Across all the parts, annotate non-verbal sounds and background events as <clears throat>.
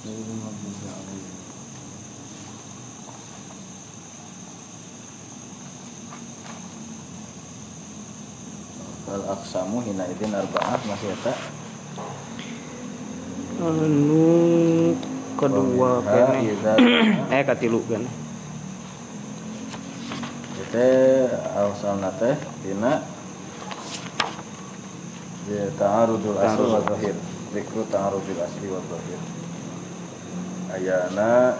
Al aksamu hina idin arba'ah masih ada anu kedua kene. idza <clears throat> eh katilu kan Kita awsalna teh dina ta'arudul asli wa zahir Zikru ta'arudul asli wa zahir Ayana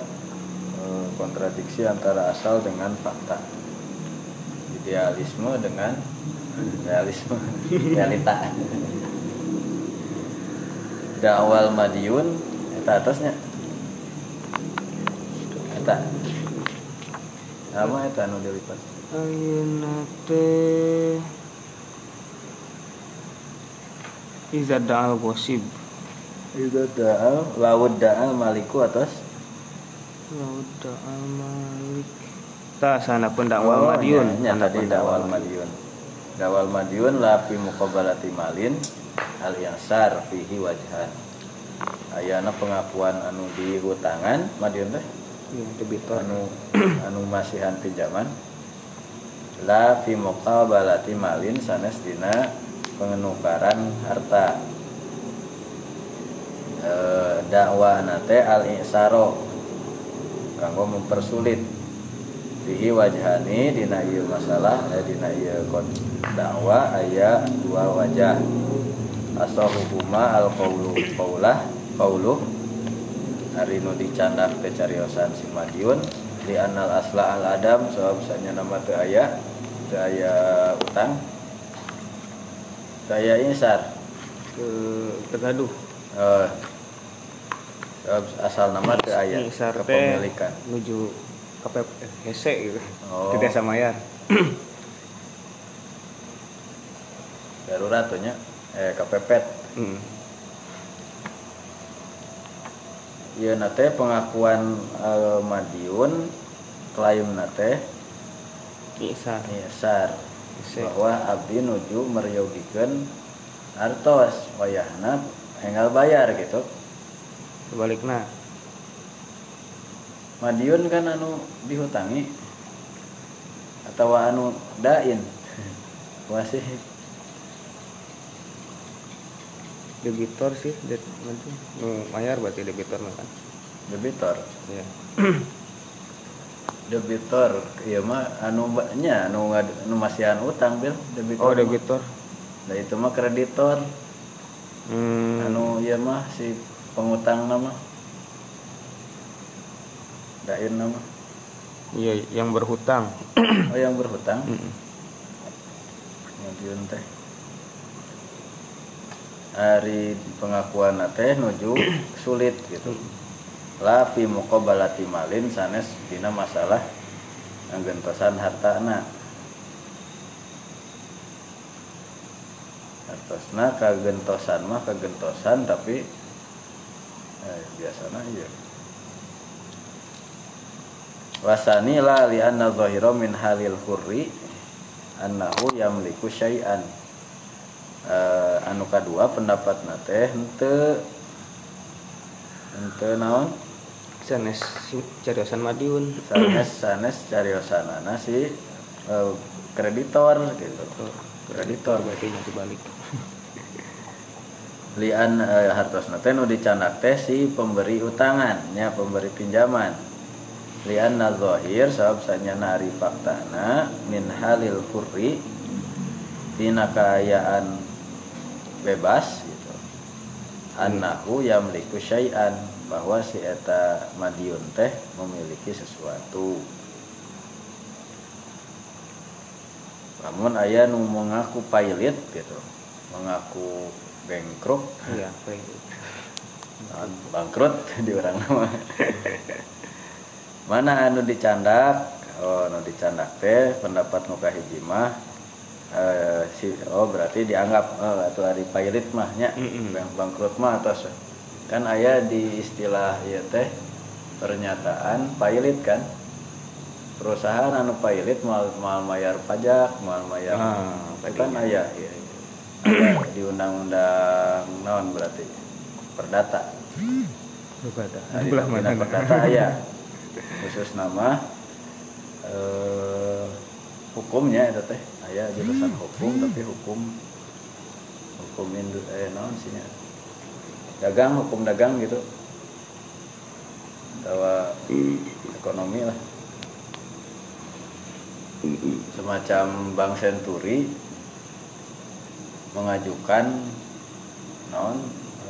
eh, kontradiksi antara asal dengan fakta. Idealisme dengan realisme <laughs> realita. Da'wal madiun Eta atasnya. Eta. Apa eta anu dilipat? Ayeuna teh iza da'al gosib Itu da'al Laut da'al maliku atas? Laut da'al malik. Ta sana pendakwal Oh, madiun. Sana tadi da'wal madiun. Da'wal madiun La fi muqabalati malin Al yasar fihi wajhan. Ayana pengakuan anu di hutangan Madiun teh? Iya, debitor anu anu masihan pinjaman la fi muqabalati malin sanes dina pengenukaran harta e, dakwah nate al isaro kanggo mempersulit. Fihi wajhani dina ieu masalah eh, dina ieu dakwah aya dua wajah. Asohukuma al qaulu qaulah qauluh hari nu dicandak teh cariosan si Madiun di anal asla al adam soal misalnya nama teu aya teu aya utang. Teu aya insar. Ke tegaduh eh asal nama teu aya Insar teh kepemilikan. menuju KPP hese gitu. Oh. tidak sama ya darurat tuh nya. Eh kepepet. Hmm. ieu nate pengakuan eh, Madiun klaim nate Isa nyesar hese. Bahwa abdi nuju meryogikeun artos wayahna enggal bayar gitu sebaliknya Madiun kan anu dihutangi. Atau anu dain. Masih debitor sih det nanti. Mayar berarti debitor kan? Debitor? Ya <clears throat> debitor iya mah anu nya anu anu masihan utang bil. Debitor oh mah. debitor. Nah, itu mah kreditor. Hmm. anu iya mah si pengutang nama. Dain nama. Iya yang berhutang. Oh yang berhutang? Mm-mm. Madiun teh. Hari pengakuan teh nuju <clears throat> sulit gitu. La fi muqabalati malin sanes dina masalah nggentosan hartana hartosna kagentosan mah kagentosan tapi eh, biasana iya. Wasani la li anna zahira min halil hurri annahu yamliku syai'an. Eh, anu kadua pendapat teh henteu henteu naon? Sanes cariosan madiun. Sanes sanes cariosanana si eh, kreditor gitu. Kreditor berarti nanti balik lian eh, hartosna teh nu dicandak teh si pemberi utangan nya pemberi pinjaman. Lian nazohir sabab sanyana ari faktana min halil hurri tina kaayaan bebas gitu. Annahu yamliku syai'an bahwa si eta madiun teh memiliki sesuatu. Namun ayah nu mengaku pailit gitu. Mengaku bangkrut. Iya Naon, bangkrut <laughs> di orang nama. Mana anu dicandak? Oh anu dicandak teh pendapat muka hiji mah eh, si oh berarti dianggap oh, atau hari pailit mah nya. Mm-mm. Bang- bangkrut mah atas. Kan ayah di istilah ya teh pernyataan pailit kan? Perusahaan anu pailit mal mal mayar pajak mal mayar Ah, itu kan ayah iya, iya. Ada di undang-undang non berarti. Perdata. Nah, di Belah Bina mana? Perdata aya <laughs> khusus nama eh, hukumnya itu teh. Aya jurusan hukum tapi hukum hukum indu eh naon sih nya? dagang hukum dagang gitu. Atau ekonomi lah. Semacam bank senturi mengajukan non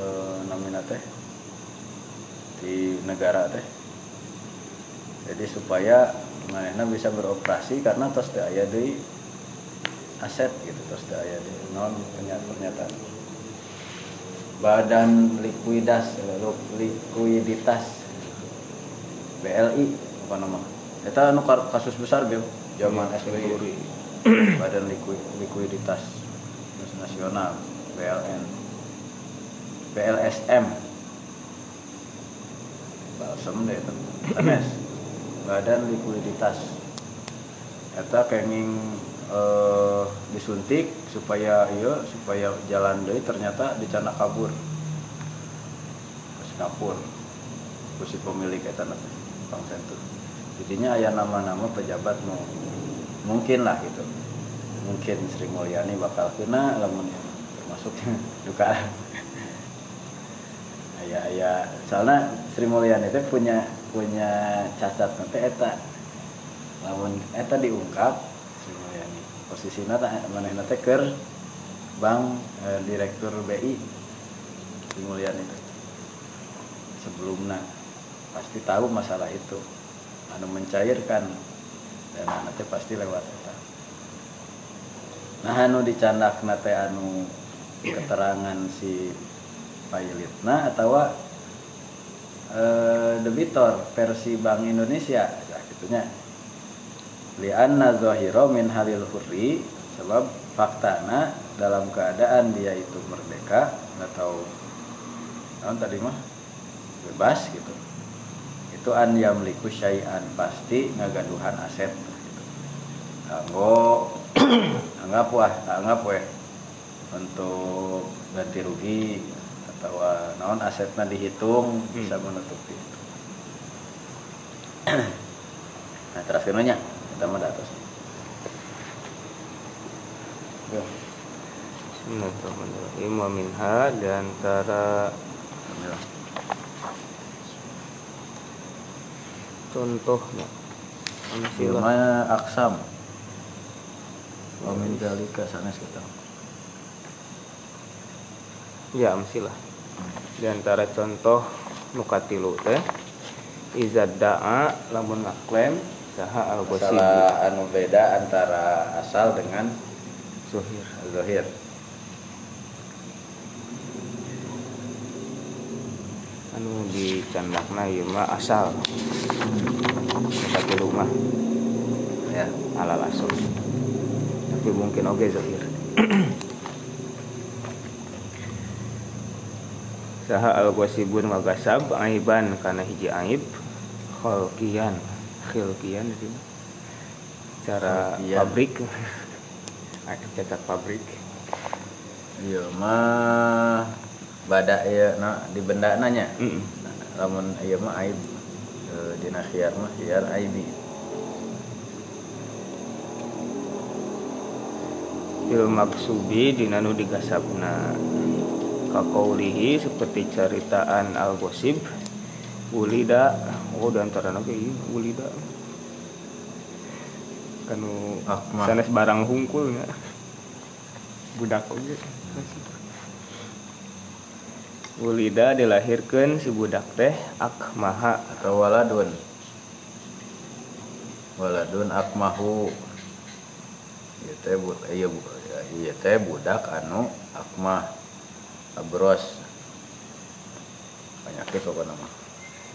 eh, namina teh di negara teh. Jadi supaya manehna bisa beroperasi karena tos teu aya deui aset gitu tos teu aya deui non pernyataan pernyataan. Badan likuidas likuiditas BLI apa nama? Eta anu kasus besar Bim zaman SBY badan Liku- likuiditas nasional BLN BLSM balsem deh itu. TNS <coughs> badan likuiditas. Eta kenging eh, disuntik supaya iya supaya jalan deui ternyata dicana kabur. Ke Singapura ku si pemilik eta Bank Sentur jadinya aya nama-nama pejabat mungkin lah gitu mungkin Sri Mulyani bakal kena lamun termasuk duka <laughs> aya aya. Soalnya Sri Mulyani itu punya punya cacat nanti eta. Lamun eta diungkap Sri Mulyani posisinya tak mana nanti ker bank eh, direktur BI Sri Mulyani itu sebelumnya pasti tahu masalah itu. Anu mencairkan dan nanti pasti lewat nah anu dicandak nate anu keterangan si pilotna atau eh, debitor versi Bank Indonesia. Ya gitunya. Lianna zahira min halil hurri sebab faktana dalam keadaan dia itu merdeka atau naon tadi mah bebas gitu. Itu an yamliku syai'an pasti ngagaduhan aset gitu. Anggo anggap wah anggap weh untuk ganti rugi atau uh, naon asetnya dihitung bisa menutupi <clears throat> nah terakhirnya kita mau atas Ya, Bismillahirrahmanirrahim. Wa minha di antara Alhamdulillah. contohnya amsilah aksam wa min dzalika sanes kita. Ya amsilah di antara contoh nukatilu teh. Izad da'a lamun ngaklaim saha al masalah anu beda antara asal dengan zuhir zahir anu dicandakna ieu mah asal. Nukatilu mah. Ya. Alal asal tapi mungkin oke zahir. Saha al wasibun wa gasab aiban kana hiji aib khalqiyan khilqiyan itu cara Khalqiyan. pabrik. Cacat pabrik. Iya mah bada ya nah di benda nanya. Mm-mm. lamun iya mah aib. E, dina khiyar mah khiyar aibi fil maksubi dina nu digasabna kakaulihi seperti ceritaan al gosib ulida oh di antara ge ieu ulida kanu Akmah. sanes barang hungkul nya budak oge ulida dilahirkan si budak teh akmaha. Atau waladun. Waladun akmahu. Ieu teh bu iya bu ieu teh budak anu akmah abros penyakit apa nama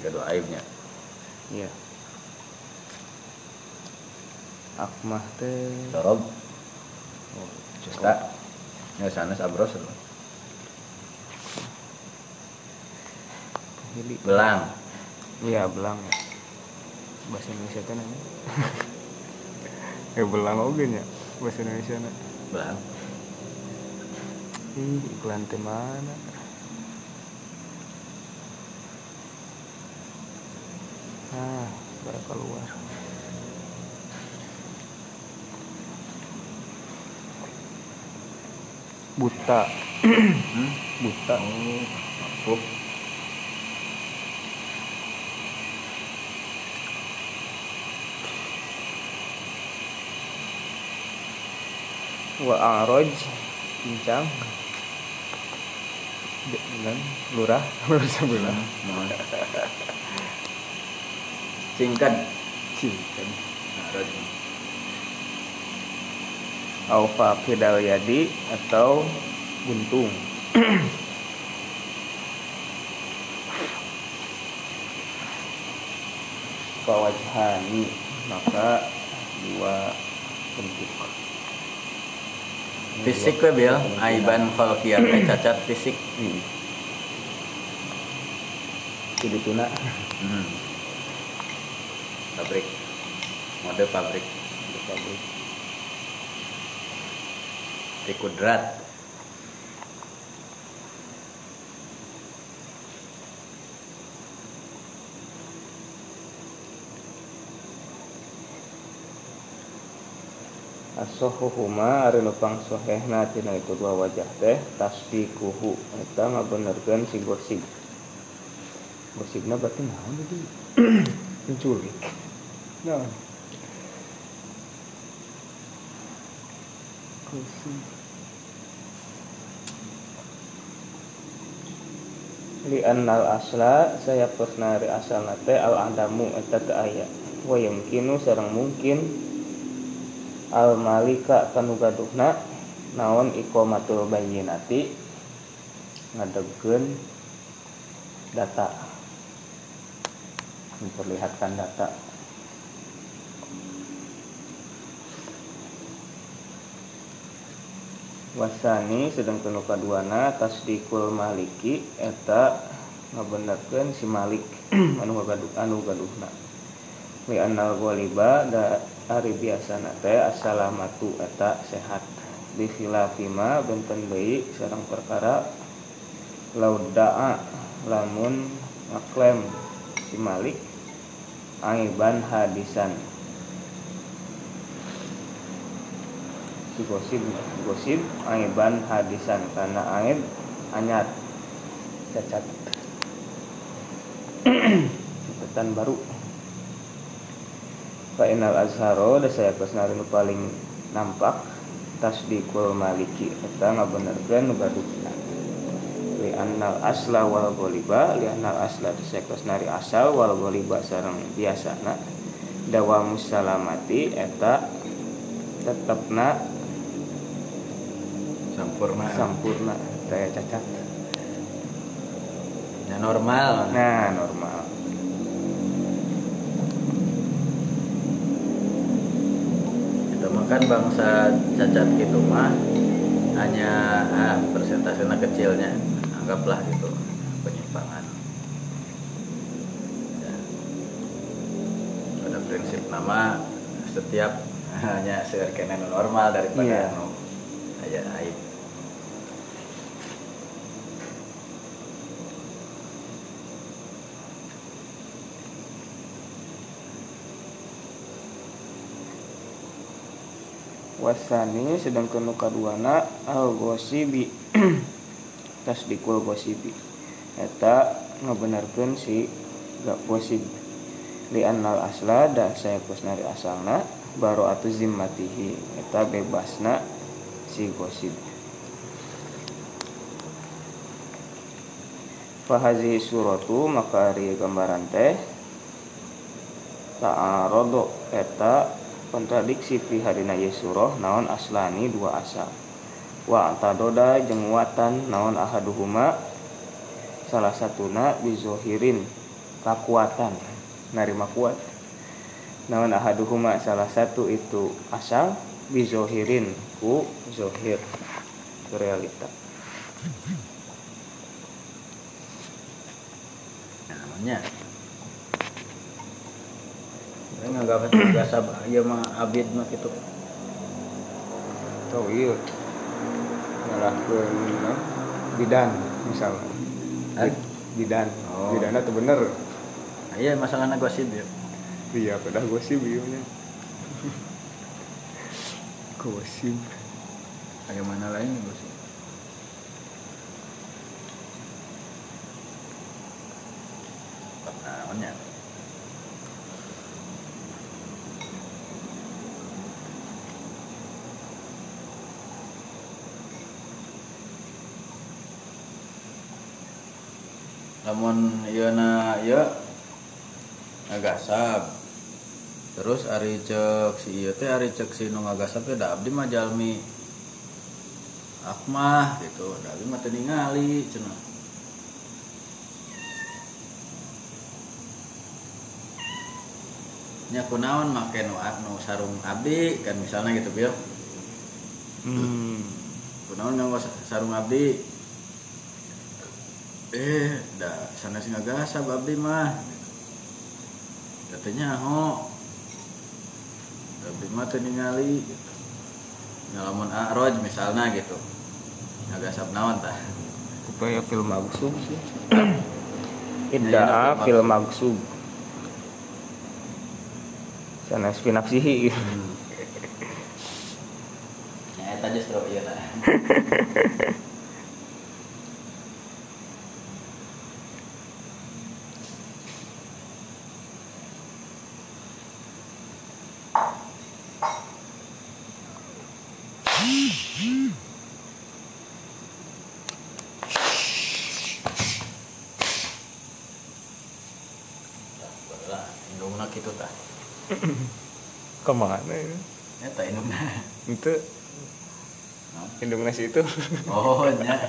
gaduh aibnya iya akmah teh Sorob oh, Cesta Ya sanes abros. Hili. Belang Iya belang ya. Bahasa Indonesia kan namanya. <laughs> ya belang oge nya bahasa Indonesia na. Belang Ih, iklan teh mana? nah baru keluar. Buta. <clears throat> Hmm? buta. Oh oh wa aroj pincang dengan lurah. <laughs> Lurah sebelah Mohon. singkat. Cinten. Aroj. Aufa pedal yadi atau buntung. Pawajhani maka dua bentuk fisik we bil. Aiban khalqiyah teh cacat fisik. Hmm. Kudu tuna. Hmm. pabrik. Mode pabrik. Di pabrik. di Asohuhuma ari nu pangsohehna tina itu dua wajah teh tasdiquhu eta ngabenerkeun si gosip. Gosipna berarti naon jadi? <clears throat> Menculik. Gosip. Li annal asla saya pernah asal nate al adamu eta teu aya. Wa yumkinu sareng mungkin al malika kanu gaduhna naon iqamatul bayyinati? Ngadegkeun data. Memperlihatkan data. Wasani sedang kanu kaduana tasdikul maliki eta ngabenerkeun si malik. <clears throat> Anu gaduh anu gaduhna li annal ghaliba da ari biasana teh assalamatu eta sehat. Di khilafima benten deui sareng perkara laudaa lamun ngaklaim si Malik aiban hadisan. Si gosip gosip aiban hadisan. Karena aib anyar. Cacat. <clears throat> Catatan baru Fa'inal azharo da saya kesnari nu paling nampak tasdikul maliki. Eta ngabenerkeun nu gadukna li annal asla wal goliba li annal asla da saya kesnari asal wal goliba sareng biasana. Dawa musalamati eta tetepna sampurna. Sampurna. Daya cacat. Ya normal. Nah normal makan bangsa cacat gitu mah hanya ah, persentasenya kecilnya anggaplah gitu penyimpangan ya. pada prinsip nama setiap hanya seerkena nu normal daripada Iya. anu aya aib wasani sedang kenu kaduana al gosibi <clears throat> tasdikul gosibi eta ngabenarkeun si gak gosib li annal asla da saya kusnari asalna baru atu zimmatihi. Eta bebasna si gosib fahazi suratu maka ari gambaran teh ta'arodo eta kontradiksi fi harina yesuroh naon aslani dua asal wa tadoda jeung watan naon ahaduhuma. Salah satuna bizohirin kakuatan narima kuat. Naon ahaduhuma salah satu itu asal bizohirin ku zohir realita. Namanya nganggap biasa ya mah abid mah gitu. Tau iya. Ngarahkeun naon, bidan Hah? bidan. Oh. bidan itu bener. Iya masalahnya gosip ya. Iya pada gosip biunya gosip. Bagaimana lain gosip? Nah namun na iya ngagasab terus ari cek si teh ari cek abdi mah jalmi. Akmah gitu. Abdi mah teu ningali cenah. Nya kunaon make nu nu sarung abdi kan misalnya gitu bil. Hmm. kunaon nganggo sarung abdi eh da sana sing ngagasab abdi mah. Katanya ho. Abdi mah teu ningali ngalamun aroj misalnya gitu. Ngagasab naon tah? Supaya film maksub sih. Idda'a ya, fil maksub sana spinafsihi. Ya <laughs> eta justru ieu tah <laughs> lah indungna kitu tah ke mana ya? eta indungna itu indung nasi itu. Oh nya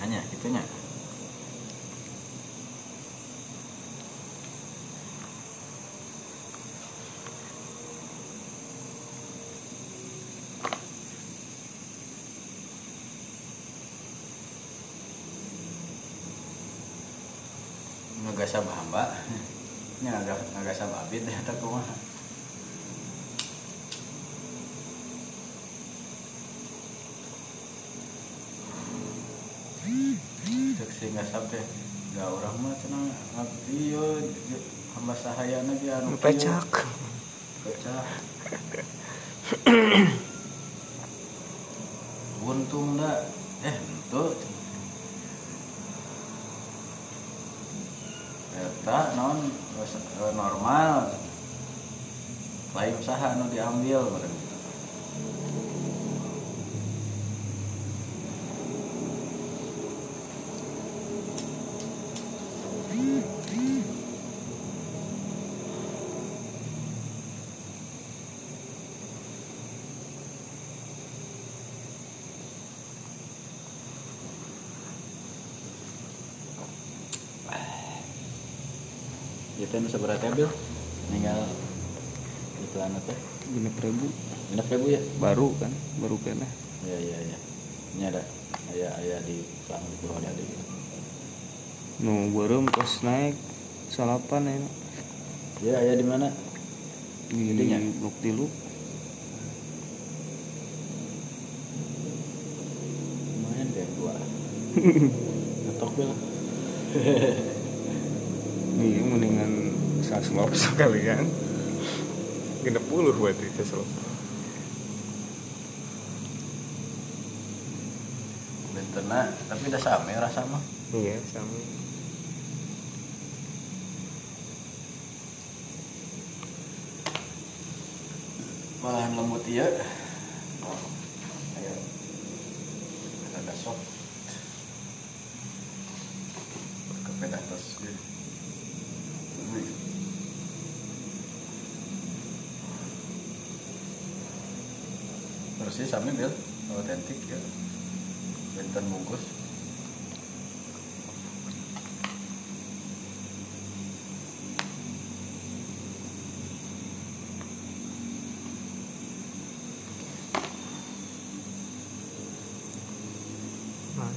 hanya gitunya ngagasab hamba nya agak ngagasab abid eta kumaha cek si ngasab teh gak orang mah cenah abdi yo hamba sahayana ge anu kieu. pecak pecah untung dah eh itu eta non eh, normal lain usaha anu diambil bareng gitu. Itu nu seberapa bil? Tinggal di planet teh. genep ribu Enak ya bu ya? baru kan baru kena Iya iya iya. Ini ada ayah ayah di Plang di Pulau Dadi. nu beureum pas naik salapan ya Ya ayah di mana? di Gedenya? blok tilu Lumayan deh gua. <laughs> Ngetok bil. <laughs> iya mendingan saslop <laughs> sekalian genep puluh berarti saslop Bentena, tapi udah same rasa mah. iya sama Malahan lembut iya. Ayo. Ada soft. Kepedah terus. Wih. Bersih sami bil, autentik ya. Benten bungkus. mana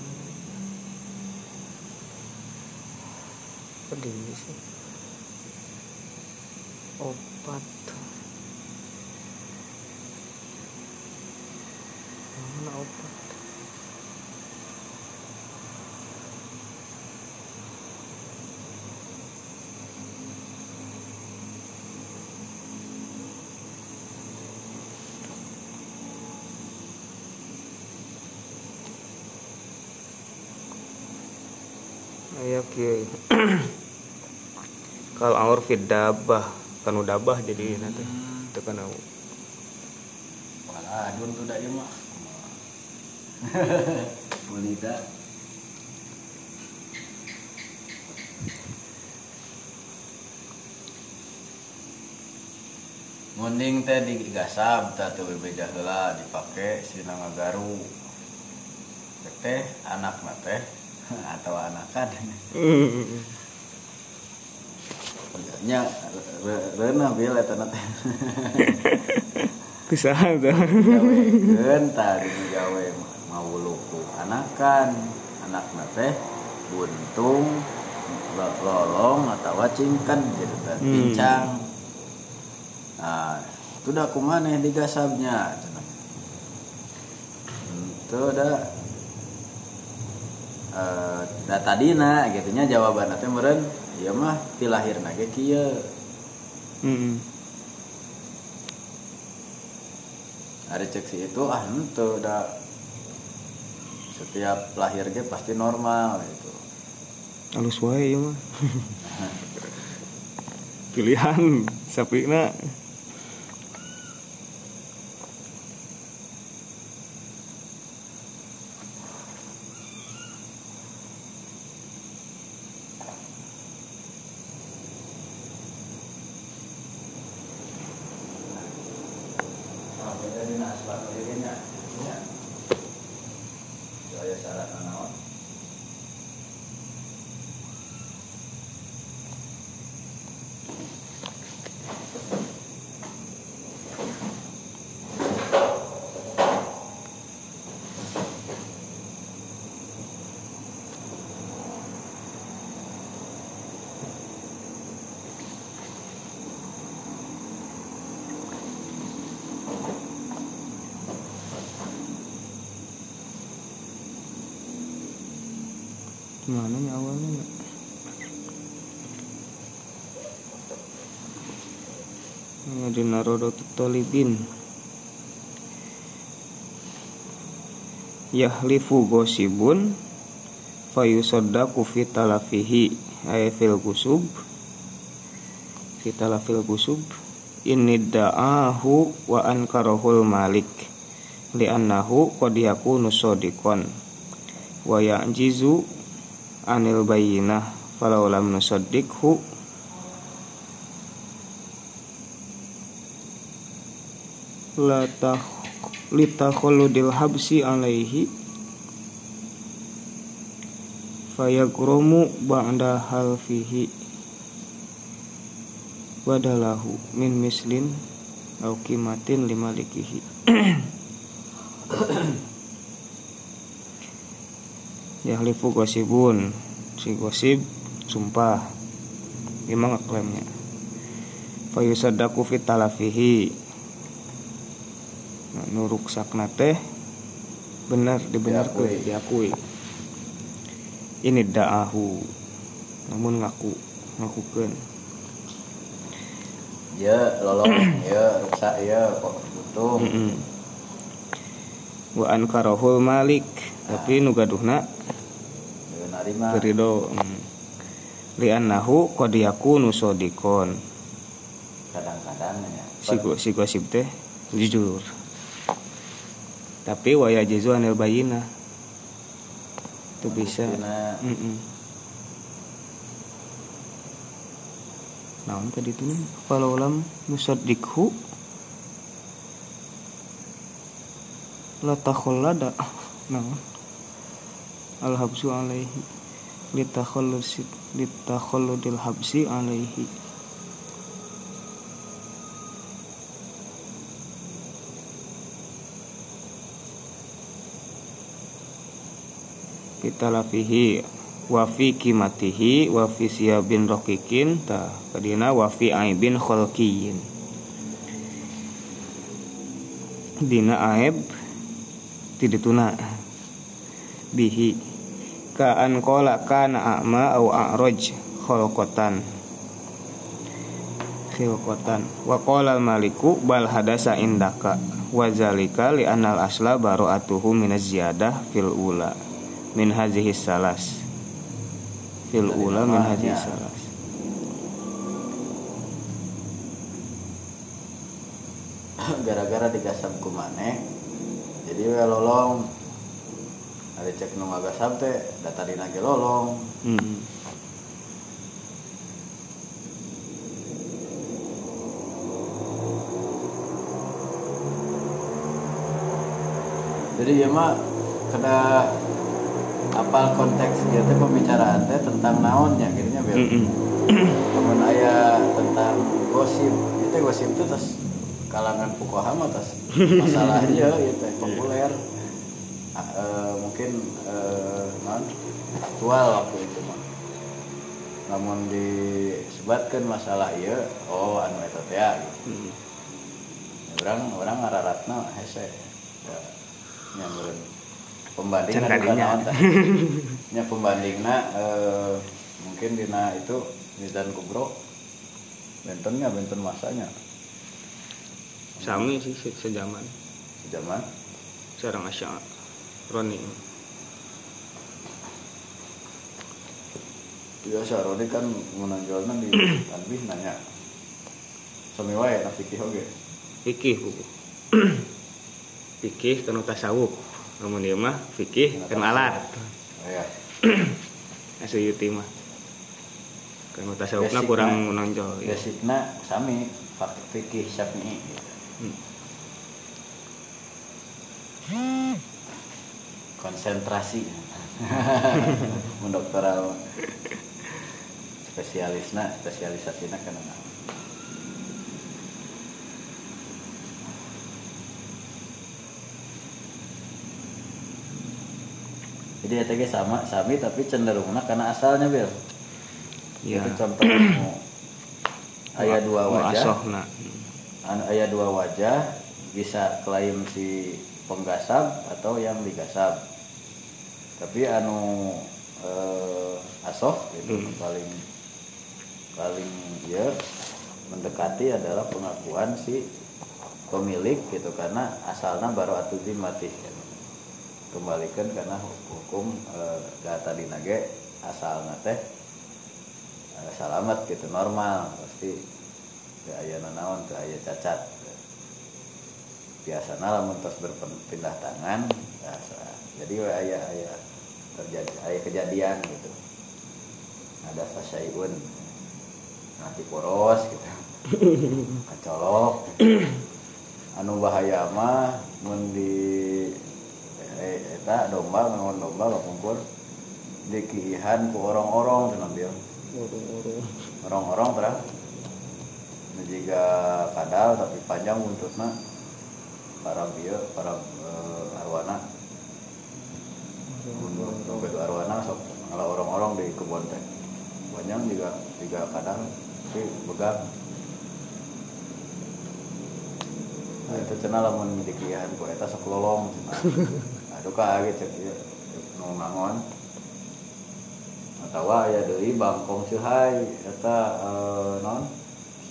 pedih sih opat mana opat Ayo kieu. Kal aur fid dabah, kanu dabah jadi nanti. Itu kan au. Wala adun tuh dah ieu mah. <laughs> Bulida. Munding teh digasab tah teu bebeja heula dipake sina ngagaru. Cek teh anak mah teh <laughs> atau anakan. nya reuna bil eta na teh. <laughs> Kusaha tuh. di gawe mawuluku anakan anakna teh buntung lo- lolong atau cingkan gitu teh pincang nah itu dah kumaneh digasabnya cenah. itu dah eh da tadina gitu nya jawaban teh meureun ieu mah ti lahirna ge kieu Heeh. ada cek si itu ah ente udah setiap lahir ge pasti normal gitu Halus wae ieu mah. <laughs> Pilihan sapina nah beda di asbab dirinya ya saya syarat naon Gimana nih awalnya ya? Ini di Narodot Tolibin. Yahlifu gosibun Fayusodaku fitalafihi Ayafil gusub. Fitalafil gusub. Ini da'ahu wa ankarahul malik. Liannahu qad yakunu sodikon Wa ya'jizu anil bayinah falau lam nusaddiqhu. La tah litakhalludil habsi alaihi. Fayagromu ba'da hal fihi wadalahu min mislin au kimatin limalikihi <clears throat> Yahlifu gosibun. Si gosib Sumpah. Memang klaimnya Fayusadaku fitalafihi nah, Nuruk sakna teh Benar dibenarkan Diakui. Diakui. Ini da'ahu. Namun ngaku Ngakukan ya lolong <coughs> ya rusak ya kok butuh Mm-mm. Wa ankarahul malik. Tapi nugaduhna ya narima Terido mm. Liannahu qad yakunu kadang-kadang ya. Si go- si gosip teh jujur. Tapi waya jizu anil bayina itu bisa. Mm-mm. naon tadi itu kalau lam nusaddiqhu la takhollada naon? Al habsu alaihi. litakhallus litakhalludil habsi alaihi kita lafihi wa fi kimatihi wa fi siyabin ta kadina wa fi aibin khalqiyin dina aib tidituna bihi ka an qala kana a'ma au a'raj khalqatan khilqatan. Wa qala maliku bal hadasa indaka. Wa zalika li anal asla bara'atuhu minaz ziyadah fil ula. Min hadhihi salas. Fil ula min hadhihi salas. <coughs> Gara-gara digasam ku maneh jadi we lolong ada cek nu ngagasam teh datarina ge lolong hmm. jadi ya mah kena apal konteks gitu pembicaraan teh tentang naonnya gitunya Bil. Mm-mm. <clears throat> Namun aya tentang gosip itu gosip itu terus kalangan fukoha mah terus <laughs> masalahnya itu populer Eh, mungkin eh, non? Aktual waktu itu mah namun disebutkan masalah iya oh anu eta teh ya, gitu. Mm. orang orang ngararatna hese ya nyamperin pembanding kan <laughs> nya pembandingna eh, mungkin dina itu mizan kubro bentennya benten masanya. Sami sih se- sejaman. Zaman sareng asya Roni. Biasa Rodi kan menonjolnya di <clears throat> tanbih nanya. Sami wae na fikih oge? Fikih buku <clears throat> fikih kanu tasawuf. Namun dia mah fikih kanu alat. Oh, <clears throat> ya asuyuti mah. Kanu tasawufna kurang menonjol ya. basicna sami fikih syafi'i. Gitu. Konsentrasi. <laughs> Mendoktoral spesialisna spesialisasinya kan naon. jadi ETG sama sami tapi cenderungnya karena asalnya bil. Ya itu contoh <clears throat> nu ayat dua wajah. anu aya dua wajah bisa klaim si penggasab atau yang digasab. Tapi anu eh, asoh itu Hmm. paling paling ya mendekati adalah pengakuan si pemilik gitu karena asalnya baru atu mati kembalikan karena hukum eh, data di nage asalnya teh eh, salamet gitu normal. Pasti teu aya nanaon teu aya cacat biasana lamun tos berpindah tangan biasa. jadi we aya aya terjadi aya kejadian gitu. Ada fasyaiun. Nanti poros gitu. <laughs> Kecolok. Anu bahaya mah mun di eh, eta domba ngangon domba ngakumpul dikiihan ku orang-orang cenah bieu orang-orang terang juga kadal tapi panjang buntutna para bieu para eh, arwana. Bedu arwana sok ngalah orang-orang di kebun teh. Panjang juga juga kadal tapi begang. Nah itu cenah lamun dikieuhan ku eta sok lolong <laughs> aduh kaget cek ieu nu ngangon. Atau aya deui bangkong seuhai eta eh, non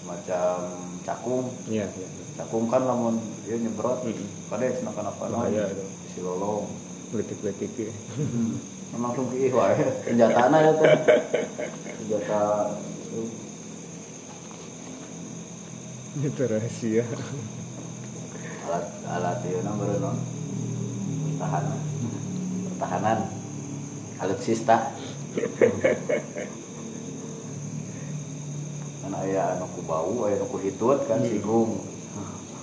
semacam cakung. Iya. Cakung kan lamun ieu nyebrot Mm-mm. kade cenah kana apa Bahaya itu. si lolong. Letik-letik <laughs> ya. Langsung kieu wae senjatana ya teh senjata itu rahasia. Alat alat na beureun non pertahanan. Pertahanan. Alutsista <laughs> kan aya anu ku bau aya anu ku hitut kan Hmm. sigung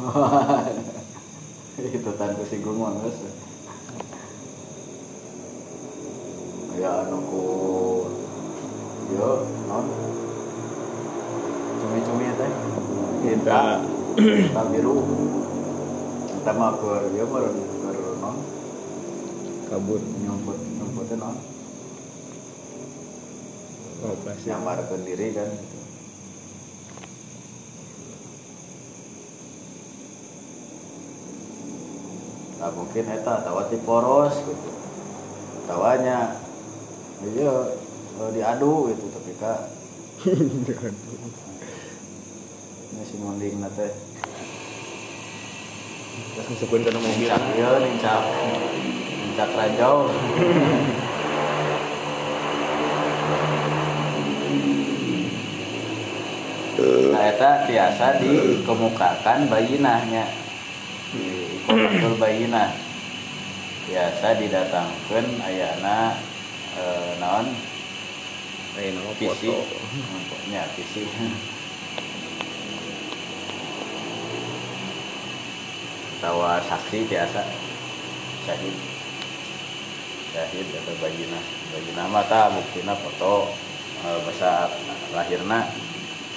<laughs> hitutan ku sigung mah geus. Aya anu ku yo non cumi-cumi teh Hinta. hinta biru. Kita mah keur mah keur non kabur nyumput nyumputnya non Pasti. nyamarkan diri kan. gitu. Nah, mungkin eta tawa ti poros gitu. Tawanya. Iya diadu gitu tapi kak. <laughs> Ini si monding nate terus masukin ke mobil. Nincak iya nincak. Nincak ranjau. <laughs> Nah, eta tiasa dikemukakan bayinahnya di bayinah biasa didatangkan ayana e, naon? Lain nama visi ya visi tawa saksi biasa. Syahid. Syahid atau bayinah bayinah mata buktina foto e, bahasa lahirna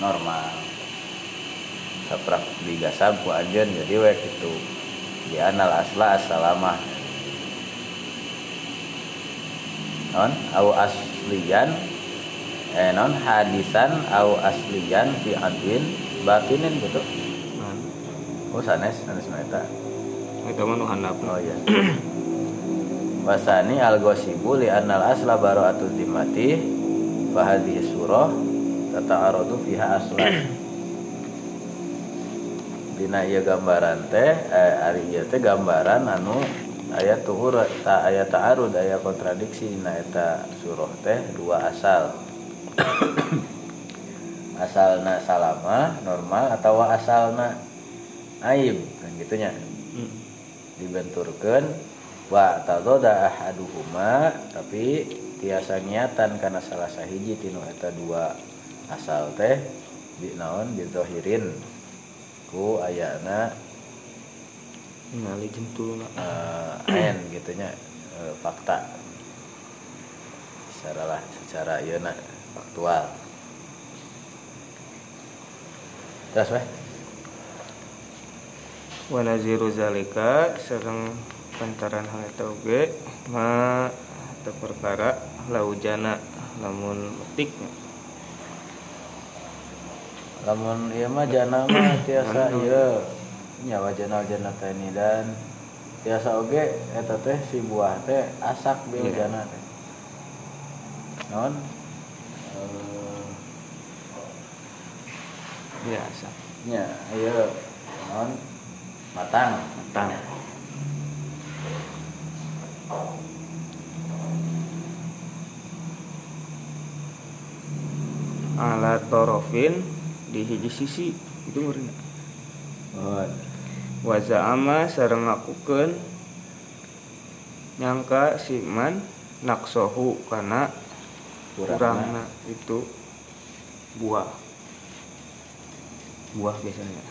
normal saprak digasab ku ajen jadi wek itu. Di anal asla asalamah non au aslian eh non hadisan au aslian fi adwin batinin gitu. Nah, oh sanes sanes meta itu mah nu handap. Oh iya. <clears throat> Wasani al li anal asla bara'atul dimati fa hadhihi surah tata'aradu fiha aslan <clears throat> dina ieu gambaran teh eh, teh gambaran anu aya tuhur ta aya ta'arud aya kontradiksi. Dina eta surah teh dua asal. <coughs> Asalna salama normal atau asalna aib kan gitunya. Hmm. dibenturkan wa tadoda ahaduhuma tapi tiasa niatan karena salah sahiji tinu eta dua asal teh di naon dizohirin ku ayana. Ningali jentul uh, ain gitunya. Eh, fakta. Secara lah secara ieu faktual. Terus weh wa naziru zalika sareng pantaran hal eta oge ma perkara laujana lamun metik lamun ieu mah jana mah tiasa ieu. Nyawa jana jana teh ini dan tiasa oge eta teh si buah teh asak bil Iya. jana teh. Non eh, biasa nya ieu. Non matang matang alat torofin di hiji sisi. Itu murina oh, waza ama sareng ngakukeun nyangka si man naksohu karena kurangna. Itu buah. Buah biasanya.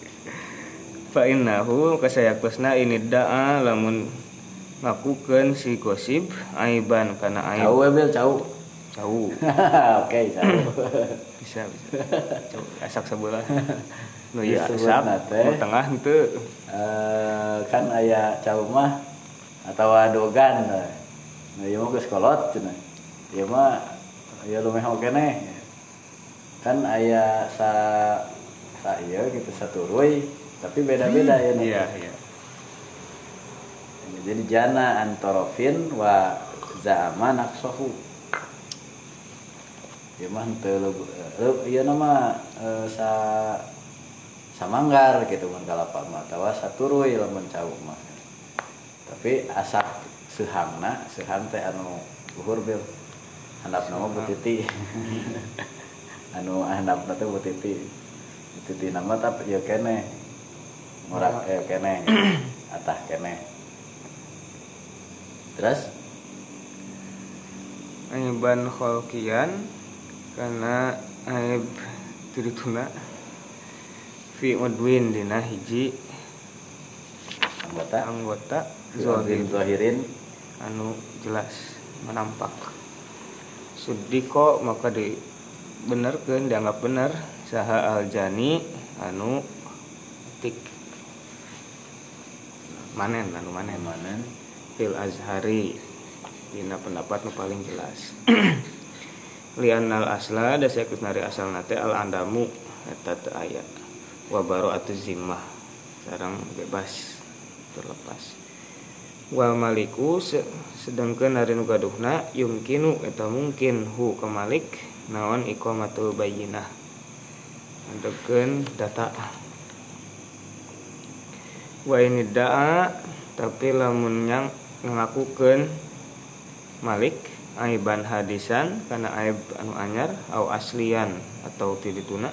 <laughs> Fa innahu kasayakosna ini da'a lamun ngakukeun si gosip aiban kana aib. Cau we bil cau. Cau. <laughs> Oke cau <clears throat> bisa bisa. Asak sebelah. Nu ya nu tengah itu Eh, kan aya cau mah atau adogan nah ieu mah geus kolot cenah. Ieu mah ieu lumeh keneh kan aya sa sa ieu gitu saturuy tapi beda-beda ya nanti. iya iya. Jadi jana antorofin wa za'ama naksohu ieu mah ieu nama eh, sa samanggar gitu mun kalapa mah atawa saturuy lamun cau mah. Tapi asap sehangna sehang teh anu luhur bil. Handapna mah butiti. <laughs> Anu handapna teh butiti. Butiti nama tapi ya kene. Morak eh kene. <clears throat> Atah kene. Terus? Aiban kholkian karena aib tirituna fi udwin dina hiji anggota. Anggota zohir. Zohirin. Anu jelas menampak. Sudiko maka dibenerkeun dianggap bener. Saha aljani anu tik. Manen anu manen. Mana fil azhari dina pendapat nu paling jelas <clears throat> liannal asla da saekus nari asal nate al andamu eta teu aya wa atau zimmah bebas terlepas. Wal maliku se, sedangkan hari nu gaduhna yumkinu eta mungkin hu ke malik naon iqamatul bayyinah. Andekeun data. Wa ini da'a tapi lamun yang ngakukeun malik aiban hadisan karena aib anu anyar au aslian atau tilituna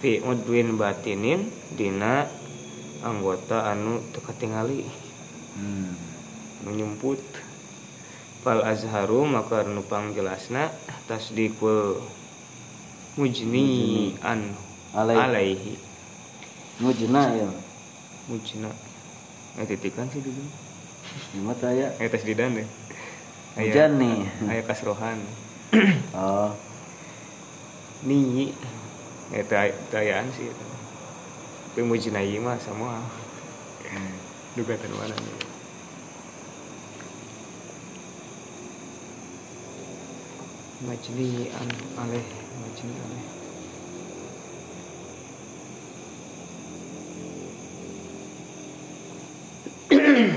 fi udwin batinin dina anggota anu teka tingali hmm. menyumput. Fal azharu maka nupang jelasna tasdikul mujni an alaihi, alaihi. mujna ya. Mujna. Eh titikan sih dulu. Gimana ya eh tes didan deh Hujan nih. Ayah kasrohan. <clears throat> oh. Nih. Ya tayaan sih. Tapi mau jinai mah semua. Hmm. Duga mana nih. Majni an aleh majni aleh.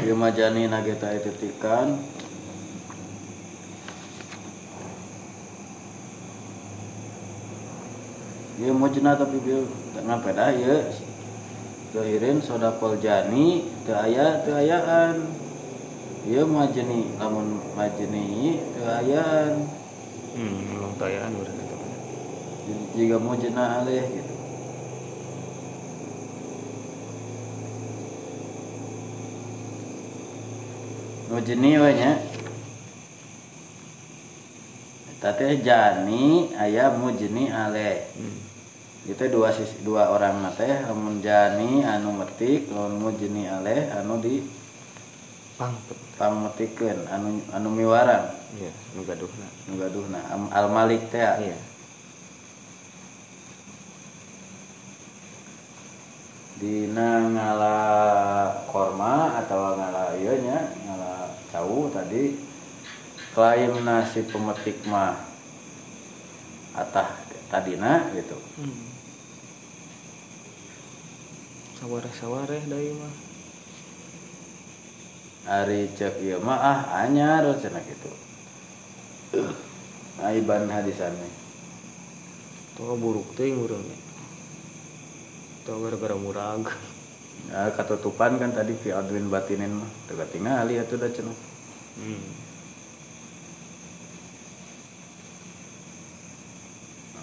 Ya majani nageta itu tikan ya mujna tapi dia karena pada ya zahirin sodakol jani teu aya teu ayaan. Ya majeni lamun majeni teu ayaan. Hmm belum tayaan udah jika mujna alih gitu. Mujni we nya. Tati jani ayah mujni ale. Hmm itu dua sisi dua orang nate lamun jani anu metik lamun mujni aleh anu di pang pang metikeun anu anu miwarang. Iya nu gaduhna. Nu gaduhna. Al malik teh iya. Dina ngala korma atau ngala iya nya ngala cau tadi klaim nasi pemetik mah atah tadina gitu. Hmm sawareh-sawareh dari mah. Hari cek iya mah ah anyar cenah gitu aiban hadisannya. Tuh buruk tuh yang urangnya tuh gara-gara murag. Ya katutupan kan tadi fi adwin batinin mah. Teu tinggali atuh da cenah. Hmm.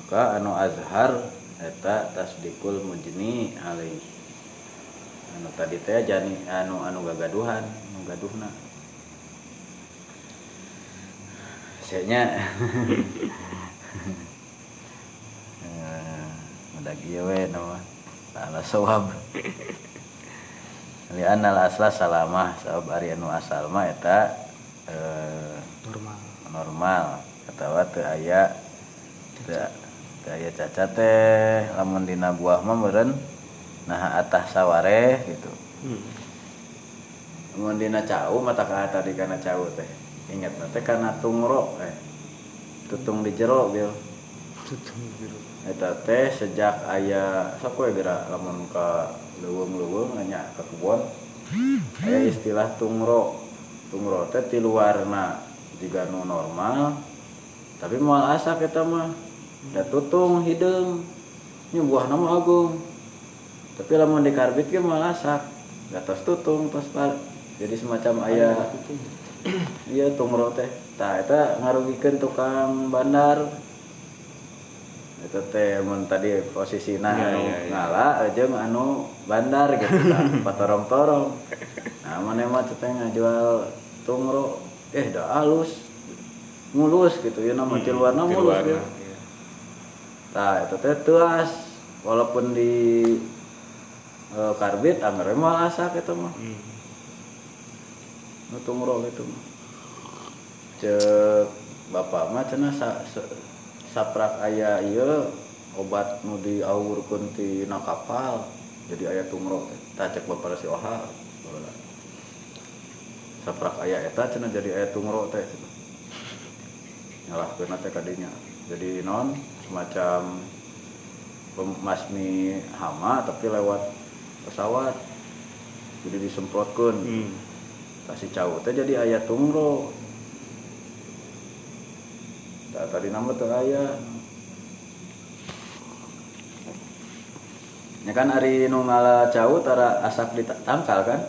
maka anu azhar eta tasdikul mujni alaihi anu tadi teh jani anu anu gagaduhan anu gaduhna. Nya <laughs> udah giwe nama. Salah sawab. Li anal asla salamah. Sabab ari anu asal mah eta eh, normal. normal. Atawa teu aya teu aya cacat teh. Lamun dina buah mah meureun nah atas saware gitu. Hmm. Mun dina cau mata ka tadi kana cau teh. Ingat nanti karena tungro eh. Tutung di jero bil. Tutung di jero. Eta teh sejak ayah saku ya bira lamun ka leuweung-leuweung nanya ke kebun aya istilah tungro tungro teh ti luarna jika nu normal tapi moal asa kita mah. Da tutung hidung ini buah nama agung tapi lamun di karbit ke malah sak gatos tutung tos pak jadi semacam ayah. iya tungro teh. Tah eta ngarugikan tukang bandar. Itu teh mun tadi posisi nah anu ya, ya. ngala aja anu bandar gitu kan <laughs> patorong torong nah mana mah teh ngajual tungro eh dah halus mulus gitu ya nama hmm, luarna mulus ya. Nah, itu teh tuas. Walaupun di karbit anggar mau asak itu mah. Hmm. nutung roh itu mah. Cek bapak mah cina sa, sa, saprak ayah iya obat nu diawurkeun ti na kapal jadi ayah tumro tak cek bapak si oha. Saprak ayah eta cina jadi ayah tumro teh. Nyalahkeun teh kadinya jadi non semacam pemasmi hama tapi lewat pesawat jadi disemprotkan. Hmm. kasih cau teh jadi ayat tungro Nah, tadi nama tuh ayat Ya kan hari nu ngala cau tara asak ditangkal kan?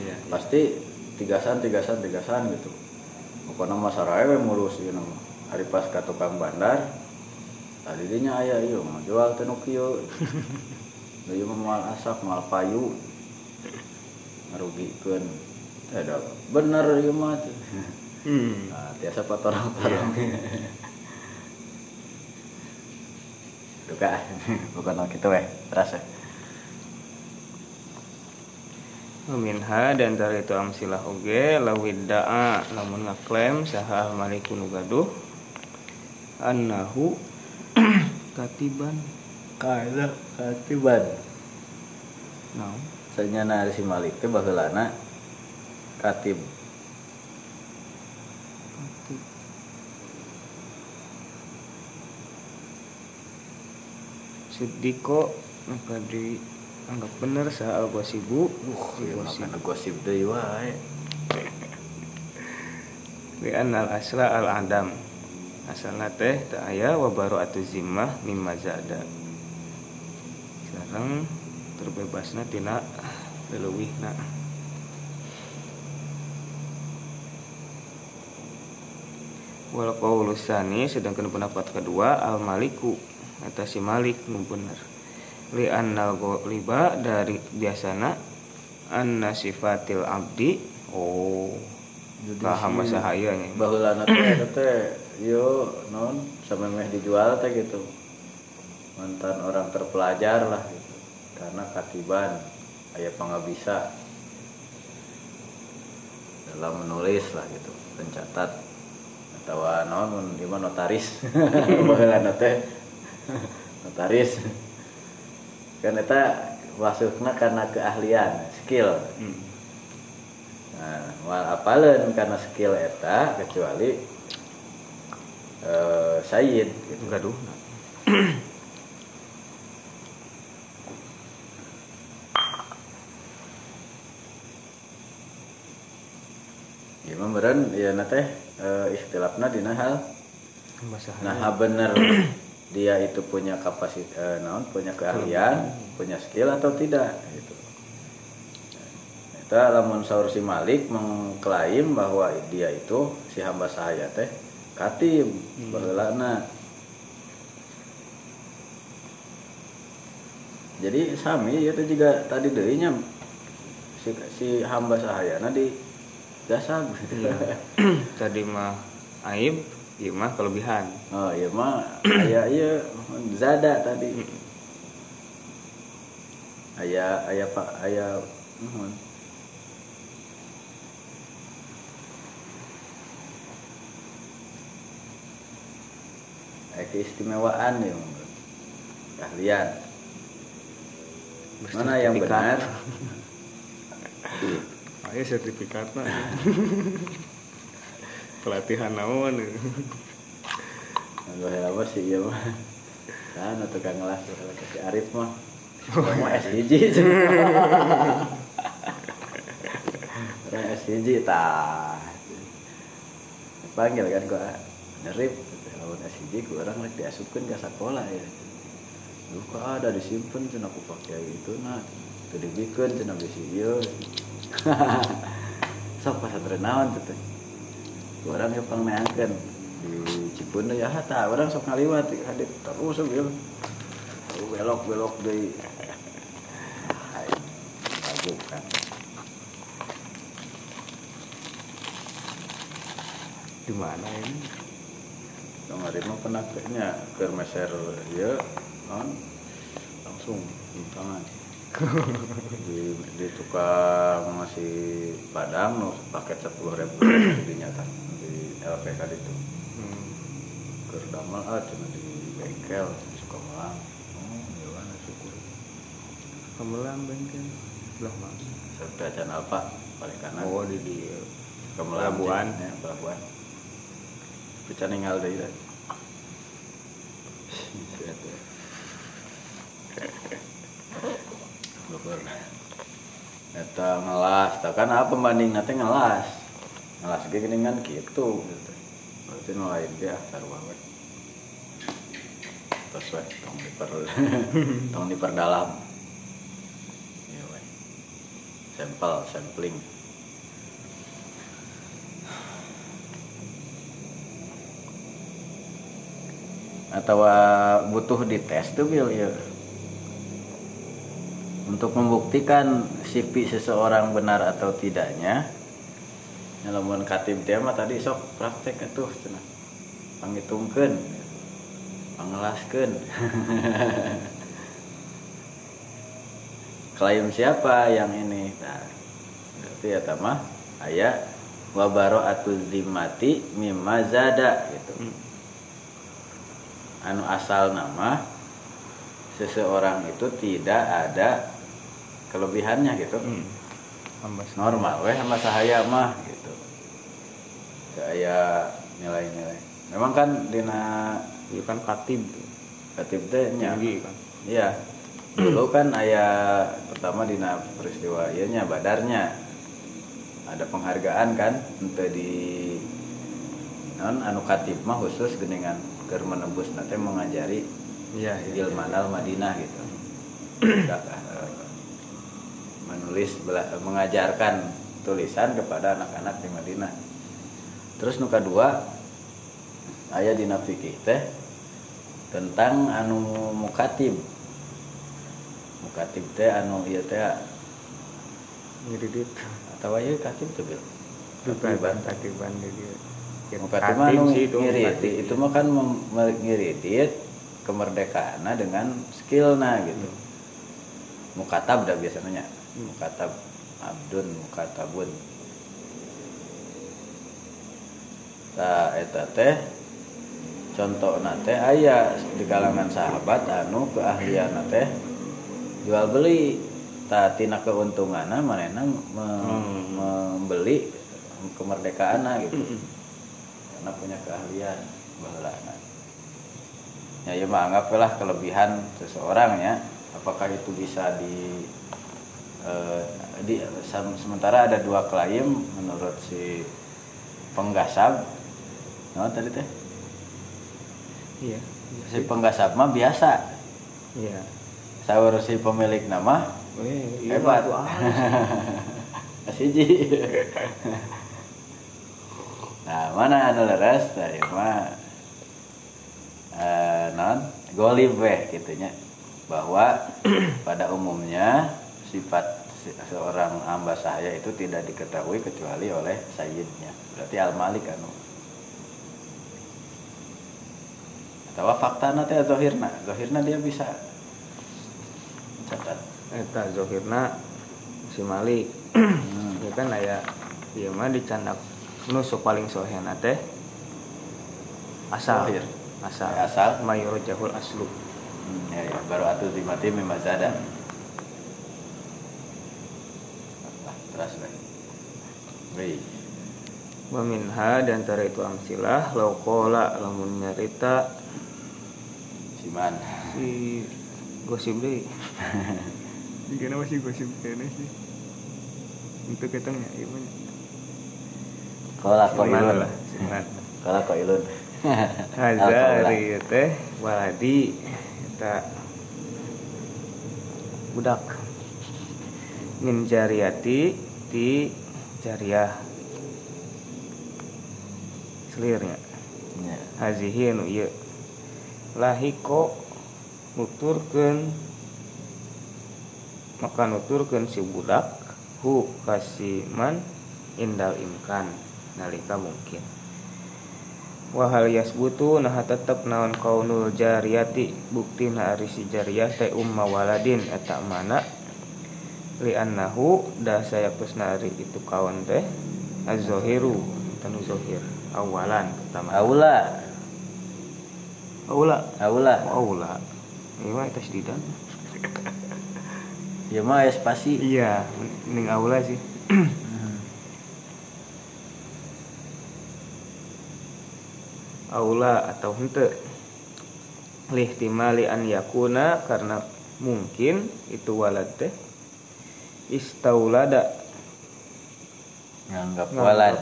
Iya pasti tigasan tigasan tigasan gitu. Pokoknya mah saraya we ngurus ieu nama hari pas ka tukang bandar tadi dinya aya ieu mah jual teh <laughs> mah moal asak moal payu. Ngarugikeun. Teh da bener ieu mah hmm. nah <laughs> tiasa patorang-torang <laughs> duka. <laughs> Bukan gitu weh terasa. Minha dan dari itu amsilah oge lawidda'a lamun ngaklaim saha maliku nu gaduh annahu <clears throat> katiban kaila katiban naon? Sanyana si Malik teh baheulana katib. Katib. Sidiko maka dianggap bener saha al gosibu uh ieu mah gosip. deui wae. <laughs> Li al asla al adam. Asalna teh teu aya wa baru'atu zimmah mimma zada sareng terbebasna tina leuwihna wal qaulu tsani sedangkan pendapat kedua al maliku eta si malik nu bener li annal ghaliba dari biasana anna sifatil abdi oh Jadi Nah, si hamba sahaya nya. baheulana teh teh yo non samemeh dijual teh gitu mantan orang terpelajar lah gitu. Karena katiban aya pangabisa dalam menulis lah gitu pencatat. Atau non di mana notaris. <laughs> Baheulana teh notaris. Kan eta masukna karena keahlian skill. Hmm. Nah, moal apaleun karena skill eta kecuali eh sayyid gitu. gaduh <clears throat> Beureun ya na teh eh, ikhtilafna dina hal bahasa nah bener. <clears throat> Dia itu punya kapasitas eh, naon punya keahlian, punya skill atau tidak gitu. Eta lamun saur si Malik mengklaim bahwa dia itu si hamba sahaya teh katib baheulana. Jadi sami itu juga tadi deui nya si, si hamba sahayana di jasa gitu. <laughs> tadi mah aib ieu mah kelebihan Oh iya mah aya iya zada tadi. Aya aya Pak aya nuhun. Aya keistimewaan ya. Keahlian. Mana yang benar? <laughs> ayo sertifikatnya <laughs> pelatihan naon Gue apa sih iya mah. Kan tukang ngelas kalau si Arif mah. Mau SIG. Orang SIG tah. Panggil kan gua nerip lawan SIG gua orang lagi diasupkan ke sekolah ya. Lu kok ada disimpan cenah aku pakai itu nah. Cenah bisi ieu. <laughs> Sok pasantren naon teh. Gua orang yang pangneangkeun di Cipunde ya hata. Orang sok ngaliwat hadir. Terus bil belok belok di Hai, <laughs> maju kan di mana ini? Kemarin mah pernah kayaknya ke meser ya kan langsung di tangan di, di tukang masih padang no, paket sepuluh ribu dinyatakan di LPK kan itu. Hmm. ah cuma di bengkel suka melang. Oh ya mana syukur. Sukamelang bengkel. Lah mas. Serba channel apa? Paling kanan. Oh di di Sukamelang pelabuhan. ya pelabuhan. Pecah ninggal deh ya. <laughs> luhur eta ngelas tah. Kan apa pembanding nanti ngelas? Ngelas ge geuningan kitu gitu. Berarti nu lain dia sarua we. Terus we tong diper <laughs> tong diperdalam. Iya we. Sampel sampling. Atau butuh dites tuh bil? Ya untuk membuktikan sipi seseorang benar atau tidaknya namun katib dia mah tadi sok praktek itu cenah. Panghitungkeun pangelaskeun. <laughs> Klaim siapa yang ini? Nah berarti ya tamah ayat wabaro atau zimati mimma zada gitu. Anu asal nama seseorang itu tidak ada kelebihannya gitu. Hmm. normal weh sama sahaya mah gitu. Saya nilai-nilai. Memang kan dina Itu kan katib katib teh nya. Tinggi kan. iya. Dulu kan ayah pertama dina peristiwa ianya badarnya. Ada penghargaan kan untuk di non anu katib mah khusus geningan keur menembus nate mengajari Iya, Ilmanal Madinah gitu <clears throat> menulis mengajarkan tulisan kepada anak-anak di Madinah. Terus nuka dua ayah dina fikih teh tentang anu mukatib. Mukatib teh anu ieu teh Ngiridit. atau ieu katib tuh bil? Katiban. katiban di dia. Mukatib anu ngiridit. itu mah kan ngiridit kemerdekaan dengan skillna gitu. Mukatab dah biasanya mukatab abdun mukatabun. Nah eta teh contoh teh aya di kalangan sahabat anu keahlian teh jual beli. Tak tina keuntunganna manehna me- Hmm. membeli kemerdekaan gitu. Mm-mm. karena punya keahlian baheulana ya ya mah anggaplah kelebihan seseorang ya. Apakah itu bisa di eh, di sem- sementara ada dua klaim menurut si penggasab no tadi teh Iya. si penggasab mah biasa Iya. sahur si pemilik nama Eh, iya hebat. <laughs> Asiji. nah mana anu leres tah ieu mah eh non golib weh gitunya bahwa <clears throat> pada umumnya sifat se- seorang hamba sahaya itu tidak diketahui kecuali oleh sayyidnya berarti al malik anu atau fakta nanti zohirna zohirna dia bisa catat Eta Zohirna si Malik. Hmm. ya kan aya ieu mah dicandak nu sok paling sohena teh asal Zohir. asal Asal. mayur jahul aslu Hmm, ya, ya. baru atuh dimati mimazada Lah, terus baik Baik. wa minha di antara itu amsilah laukola lamun nyarita. Siman si gosip deui. <laughs> Gimana masih gosip kene sih? Untuk ketengnya <laughs> ieu mah Kala kok Siman ilun lah siman Kala kok ilun Hazari teh waladi. Eta budak. Min jariyati ti jariyah selirnya Ya. hazihi nu ieu lahiko nuturkeun maka nuturkeun si budak hu kasiman indal imkan nalika mungkin. Wahal yasbutu nah tetep naon kaunul jariyati bukti na ari si jariyah umma waladin eta mana li annahu da saya pesna ari itu kawan teh az-zahiru tanu zahir awalan pertama. Aula. Aula. Aula. Aula. Ini mah tasdidan Ya mah ya spasi iya ning aula sih. Aula atau hente lihtimali an yakuna karena mungkin itu walad teh istaulada. Nganggap walad.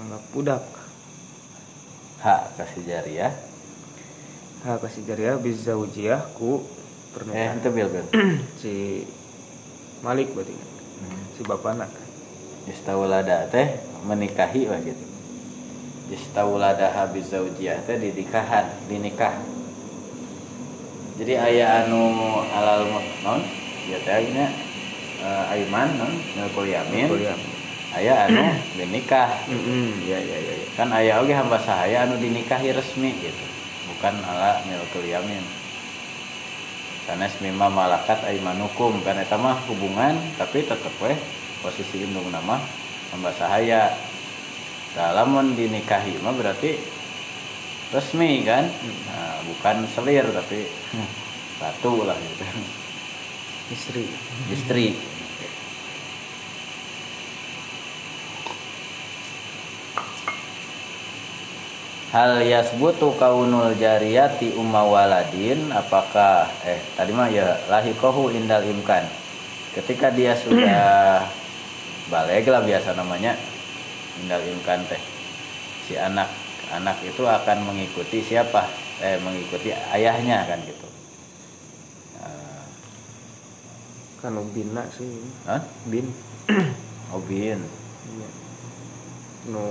nganggap budak. Hak kasih jariah. Ha kasih jariah bizaujiyah ku eh pernikahan itu bil bil <clears throat> si Malik berarti. Si bapana istaulada teh menikahi wah gitu. Istaulada habis zaujiyah teh di nikahan di nikah. Jadi ayah anu alal non ya teh eh, aiman non? Kuliah ayah anu <clears throat> dinikah. Mm ya ya ya ya. kan ayah oge hamba sahaya anu dinikahi resmi gitu. Bukan ala milkul yamin karena mimma malakat aimanukum kan eta mah hubungan tapi tetep weh posisi indung nama hamba sahaya. Lamun dinikahi mah berarti resmi kan? Nah, bukan selir tapi <laughs> satu lah gitu istri. Istri. Hal yasbutu kaunul jariyati umma waladin apakah eh tadi mah ya lahikohu indal imkan. Ketika dia sudah balik lah biasa namanya indal imkan teh. Si anak anak itu akan mengikuti siapa? Eh mengikuti ayahnya kan gitu Eh, kan bina sih Hah? bin <clears throat> Obin. Iya. nu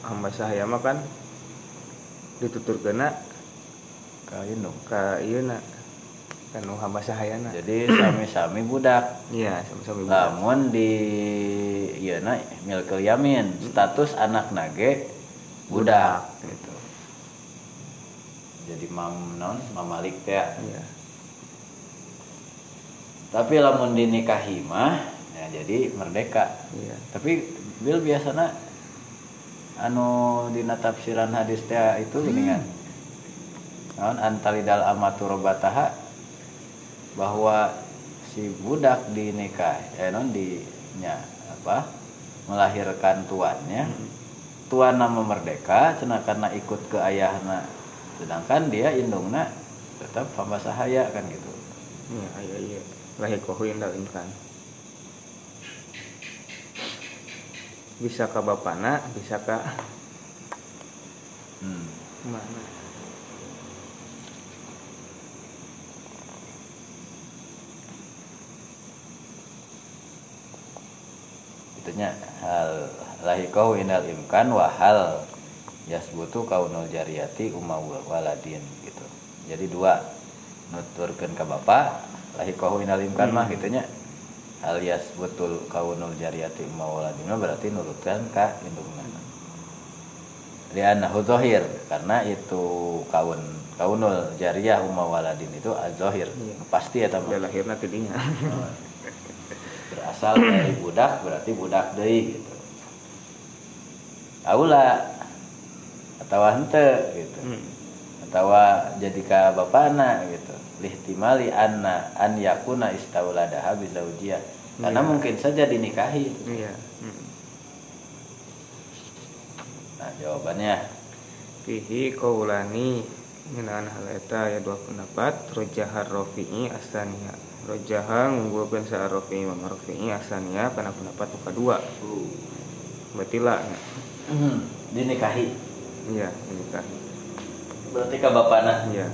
hamba sahaya mah kan dituturkeuna Ka indung. ka ieu na kan nu hamba sahayana Jadi sami-sami budak. iya sama-sama budak. Lamun di ieu na milkul yamin, status anak nage budak gitu. Jadi mam non mamalik teh. iya Tapi lamun dinikahi mah ya jadi merdeka. iya. Tapi bil biasana anu dina tafsiran hadis teh itu geuningan. Naon antalidal amatu robataha bahwa si budak dinikah eh non di nya apa melahirkan tuannya. Tuan nama merdeka cenah karena ikut ke ayahna. Sedangkan dia indungna tetap hamba sahaya kan gitu. Iya iya iya lahir kohu indal imkan bisa ke bapana bisa ke hmm. mana? Itunya hal lahikohu inal imkan wahal yasbutu kaunul jariyati umma waladin gitu. Jadi dua nuturkeun ka bapak lahikohu inal imkan mah gitunya hal yasbutul kaunul jariyati umma waladin mah berarti nurutkan ka indungna liannahu zahir karena itu kaun kaunul jariyah umma waladin itu az-zahir Iya. pasti ya dia teman lahirna <laughs> tidinya berasal dari budak berarti budak deui gitu. Aula atau hente gitu. Hmm. Atau jadi ka bapana gitu. Lihtimali anna an yakuna istauladaha bizaujiyah. Karena Iya. mungkin saja dinikahi. iya Hmm. Nah, jawabannya fihi qaulani minaan hal eta ya dua pendapat rojahar rofi'i asaniya rojaha ngunggulkeun sa rofi'i imam rofi'i asaniya kana pendapat nu kadua berarti lah dinikahi. iya menikah Berarti ka bapana. iya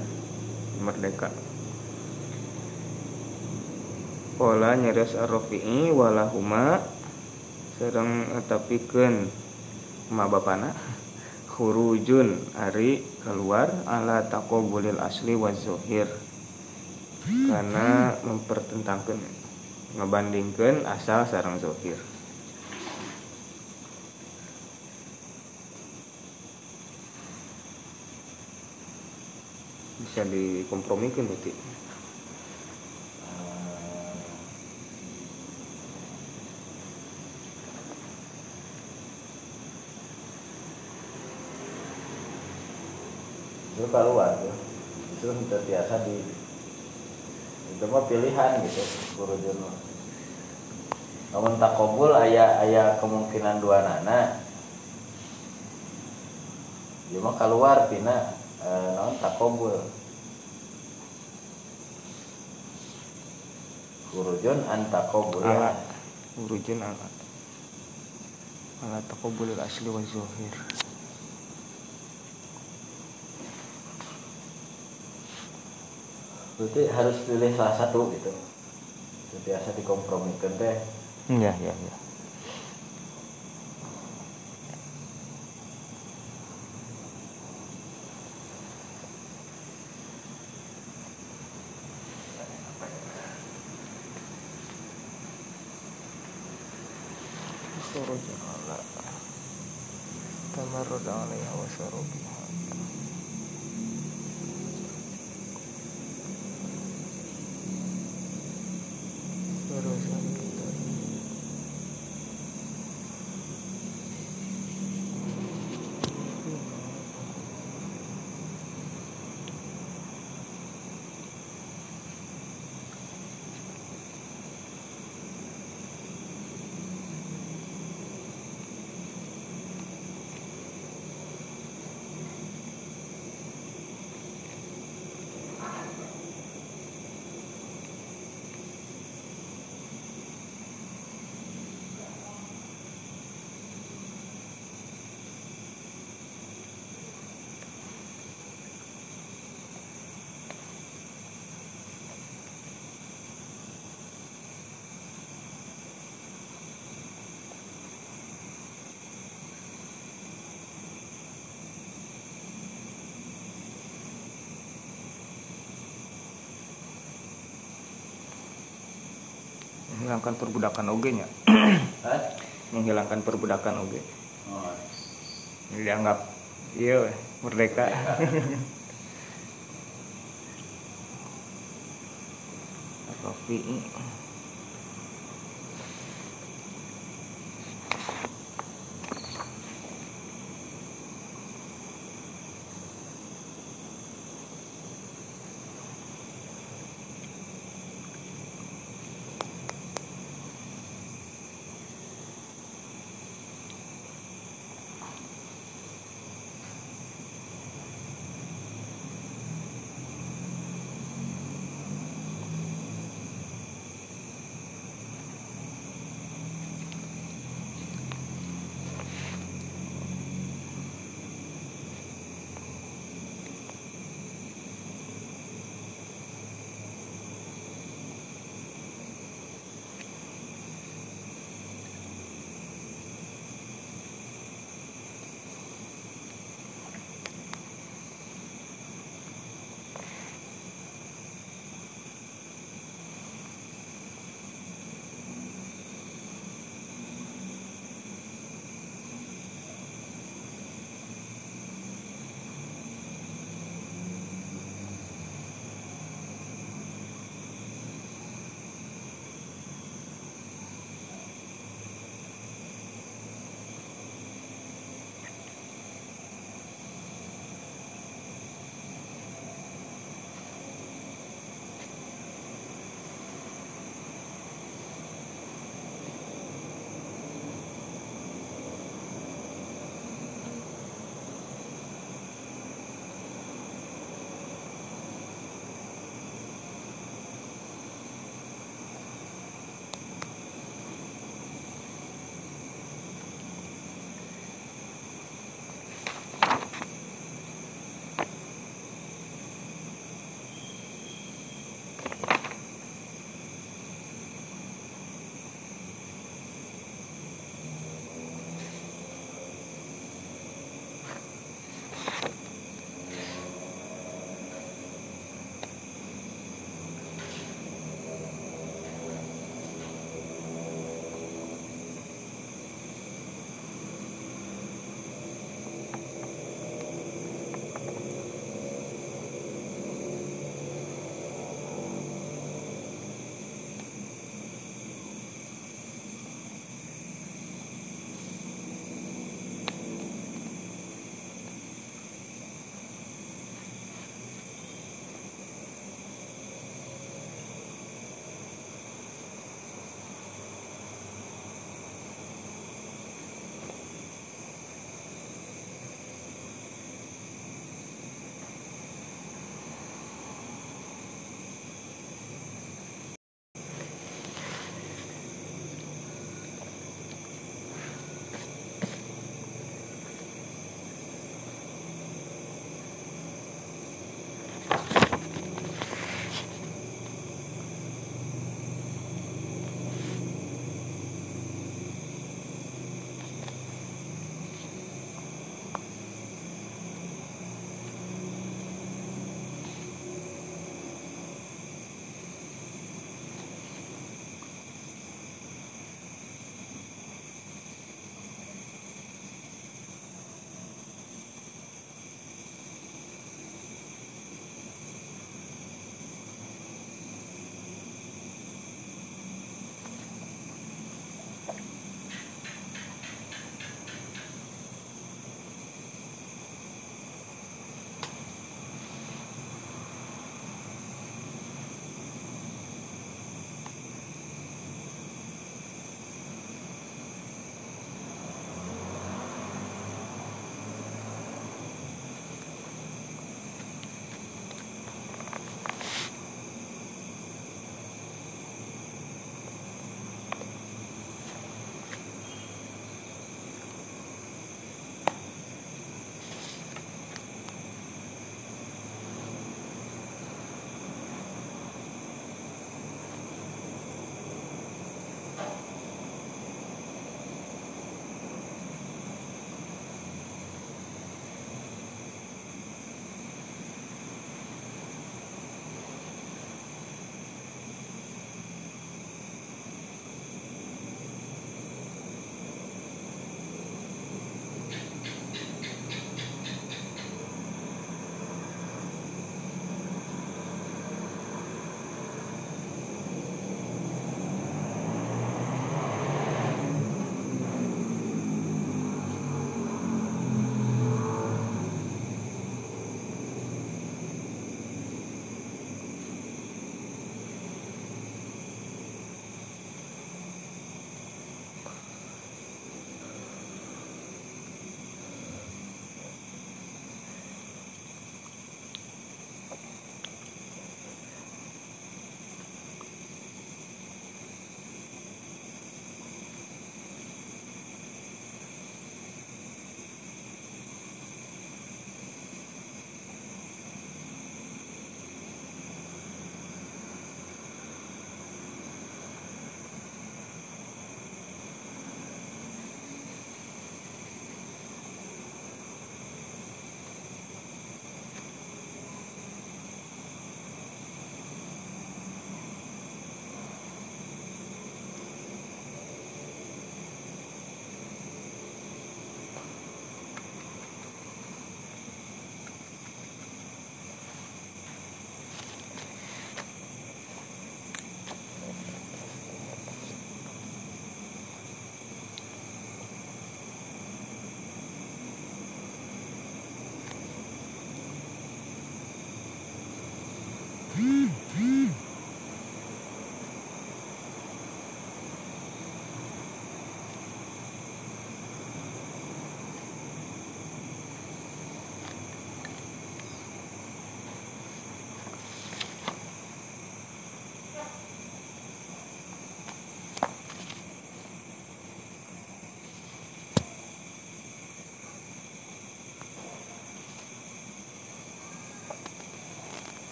merdeka Pola nyeres ar-rofi'i walahuma sareng etapikeun ma bapana. Khurujun ari keluar ala taqabulil asli wa zohir karena mempertentangkan ngebandingkan asal sarang zohir bisa dikompromikan berarti itu keluar tuh itu terbiasa di itu mah pilihan gitu guru jono namun takobul ayah ayah kemungkinan dua nana. Dia mah keluar tina eh, naon takobul kurujun an takobul Ah. urujun ala ala taqabbulil asli wa zahir berarti harus pilih salah satu gitu. Itu biasa dikompromikan teh. Ya ya ya urujun ala tamarrud alaiha wa syurubiha Urusan kita menghilangkan perbudakan oge nya. Menghilangkan perbudakan oge. Oh, dianggap iya weh, merdeka. Rafi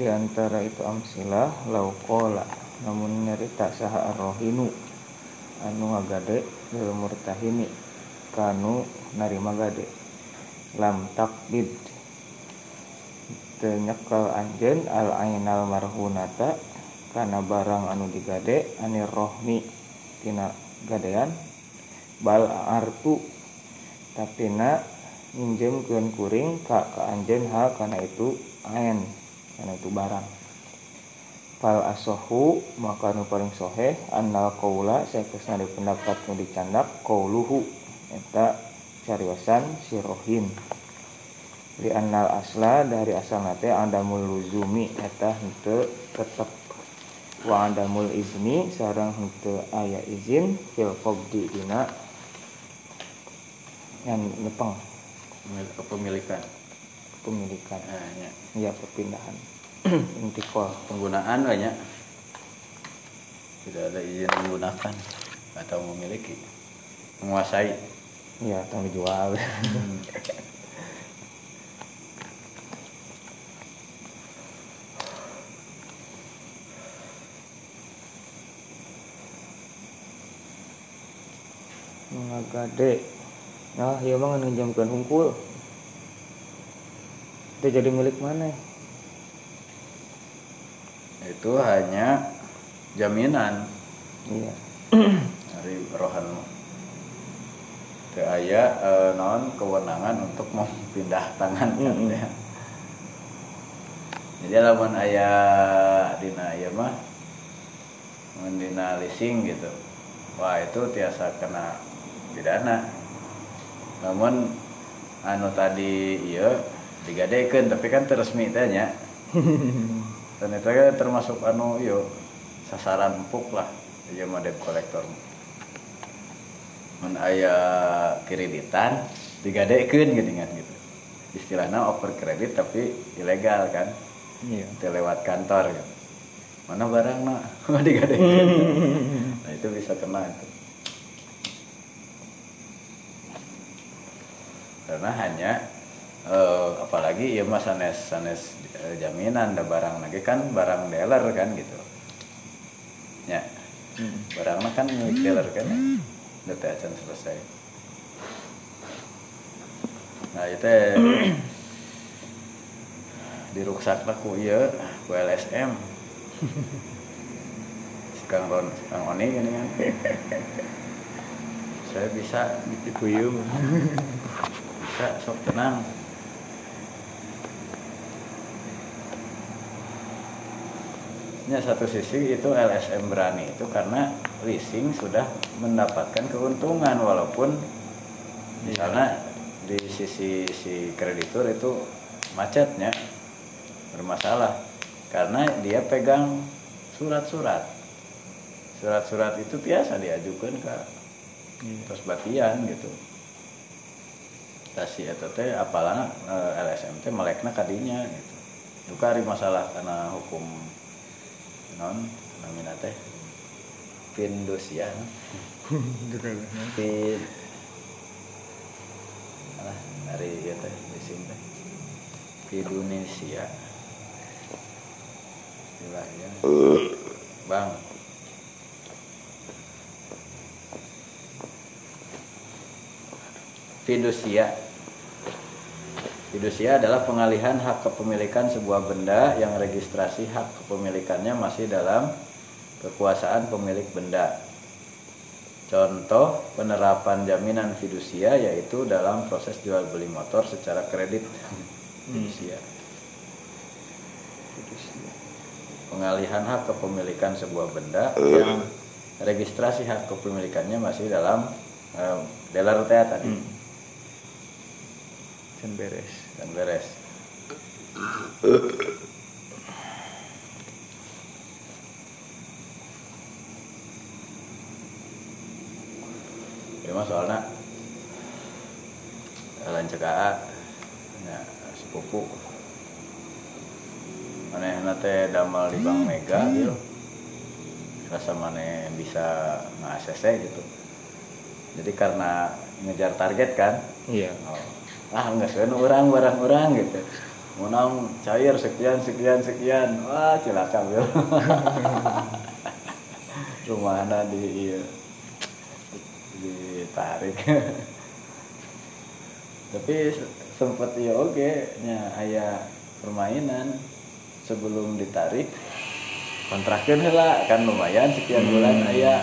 minha di antara itu amsilah laukola. Namun nyerita saha arrohinu. Anu ngagade lil murtahini. Kanu narima gade. Lam takbid. Tenyekal anjen al ainal marhunata. Karena barang anu digade anir rohmi. Tina gadean. Bal artu. Tapi na minjem kuring ka ka anjen ha karena itu ain karena itu barang. Fal asohu maka nu paling sohe annal kaula saya ke sana pendapat nu dicandak kauluhu eta cariwasan sirohin. Li annal asla dari asal nate andamul luzumi. Eta henteu tetep. Wa andamul izni sarang henteu aya izin fil qabdi dina. Yang nepeng. Kepemilikan pemilikan. Nah, ya. ya perpindahan intikal penggunaan banyak. Tidak ada izin menggunakan atau memiliki menguasai. Ya tanggung jual ngagade <laughs> nah iya mah nginjamkan hungkul. Itu jadi milik mana itu hanya jaminan. Iya. Dari rohan ke aya e, non kewenangan untuk memindah <laughs> tangan. Kan Mm-mm. ya. jadi lamun aya dina ieu mah. Mun dina leasing gitu. Wah itu tiasa kena pidana. Namun anu tadi iya digadekeun tapi kan teresmi teh nya <laughs> dan itu kan termasuk anu iyo sasaran empuk lah. Iya mah debt kolektor mun aya kreditan digadekeun geuningan gitu. Istilahnya over kredit tapi ilegal kan. Iya. Lewat kantor gitu. mana barang nak? <laughs> Digadekeun? <laughs> Nah itu bisa kena itu. Karena hanya eh, apalagi ya mas sanes sanes eh, jaminan ada barang. Lagi kan barang dealer kan gitu. Ya. Hmm. barangnya kan milik dealer kan ya. Udah teh acan selesai. Nah itu <clears throat> di ruksak ku iya ku LSM Kang Ron Kang Oni gini kan saya bisa dipuyung <laughs> bisa sok tenang Ya, satu sisi itu LSM berani itu karena leasing sudah mendapatkan keuntungan walaupun misalnya di sisi si kreditur itu macetnya bermasalah karena dia pegang surat-surat. Surat-surat itu biasa diajukan ke terus batian gitu. Tasi eta teh apalah eh, LSM teh melekna kadinya gitu. Duka ari masalah karena hukum non namina teh pindusia pin alah dari ieu teh leasing teh. Indonesia istilahnya bang. Fidusia fidusia adalah pengalihan hak kepemilikan sebuah benda yang registrasi hak kepemilikannya masih dalam kekuasaan pemilik benda. Contoh penerapan jaminan fidusia yaitu dalam proses jual beli motor secara kredit. Fidusia. Pengalihan hak kepemilikan sebuah benda yang registrasi hak kepemilikannya masih dalam eh, dealer teh tadi. Hmm. Beres dan beres. Ya mah soalnya lain cekak ya sepupu maneh teh damel di Bank Mega gitu. rasa maneh bisa nge gitu. Jadi karena ngejar target kan? Iya. Oh, ah nggak sesuai orang barang orang gitu menang cair sekian sekian sekian. Wah celaka bil <laughs> rumahnya di iya, ditarik. Tapi sempat ya oke nya ayah permainan. Sebelum ditarik kontrakin lah kan lumayan sekian bulan ayah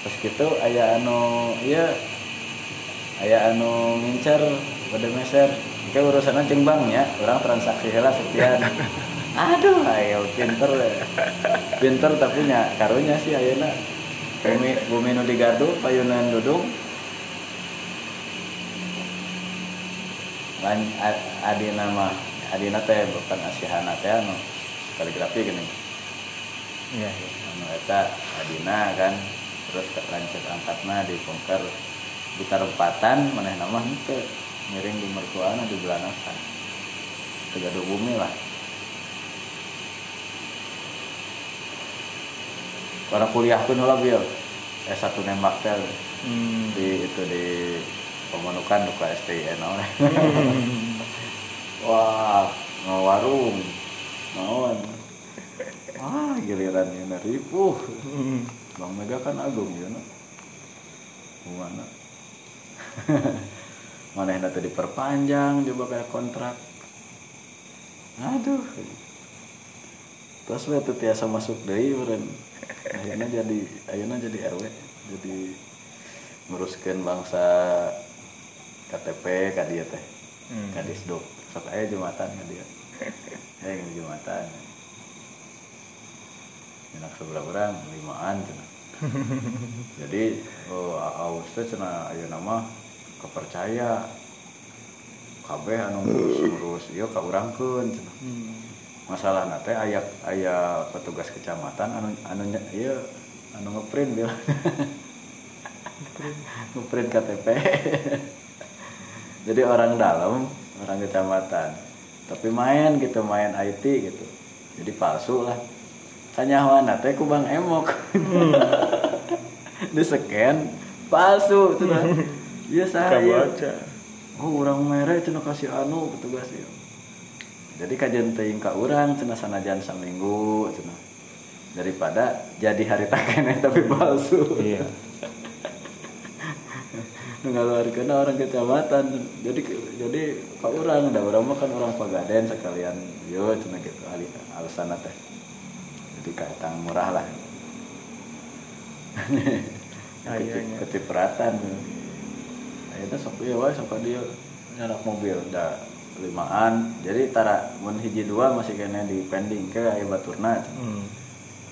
terus gitu ayah anu iya ayah anu ngincer pada meser Oke urusan ceng ya. Orang transaksi hela sekian. <laughs> Aduh. Ayo pinter pinter tapi nya karunya sih ayeuna bumi bumi nu digardu payunan dudung. Lan adina mah adina teh bukan asihana teh anu kaligrafi gini. Iya iya. Anu eta adina kan. Terus lanjut angkatna di bongkar di karempatan mana nama itu miring di mertuana di belanasan tegado bumi lah karena kuliah pun lah bil S1 nembak teh hmm. di itu di pemanukan duka STN hmm. <laughs> wah mau warung mauan ah giliran ini ribu hmm. bang Mega kan agung ya no? mana <laughs> mana yang tadi diperpanjang coba kayak kontrak. Aduh. Terus waktu tiasa masuk dari beren akhirnya jadi akhirnya jadi RW jadi nguruskan bangsa KTP kadia teh. Hmm. kadis dok. Sok aja jumatan kadia <laughs> eh jumatan. Enak seberapa orang limaan cina. <laughs> Jadi oh aus teh cina ayo nama kepercaya. Kabeh anu ngurus-ngurus iya ka urangkeun hmm. masalah nate aya aya petugas kecamatan anu anu iya anu ngeprint bil ngeprint. <laughs> KTP jadi orang dalam orang kecamatan. Tapi main gitu main IT gitu. Jadi palsu lah. Tanya nate ku bang emok. Hmm. <laughs> di scan palsu tuh <laughs> iya saya oh orang merah cina kasih anu petugas ya jadi kajian teing ka orang cina sanajan seminggu cina daripada jadi hari takene <laughs> tapi palsu. Iya. <laughs> Kena orang kecamatan. Jadi jadi kak orang ada orang mah kan orang pagaden sekalian. Yo cina gitu alasan teh. Jadi kaitang murah lah. <laughs> Kecipratan itu sok iya wae sok dia nyanak mobil da limaan jadi tara mun hiji dua masih kena di pending ke aya baturna. Hmm.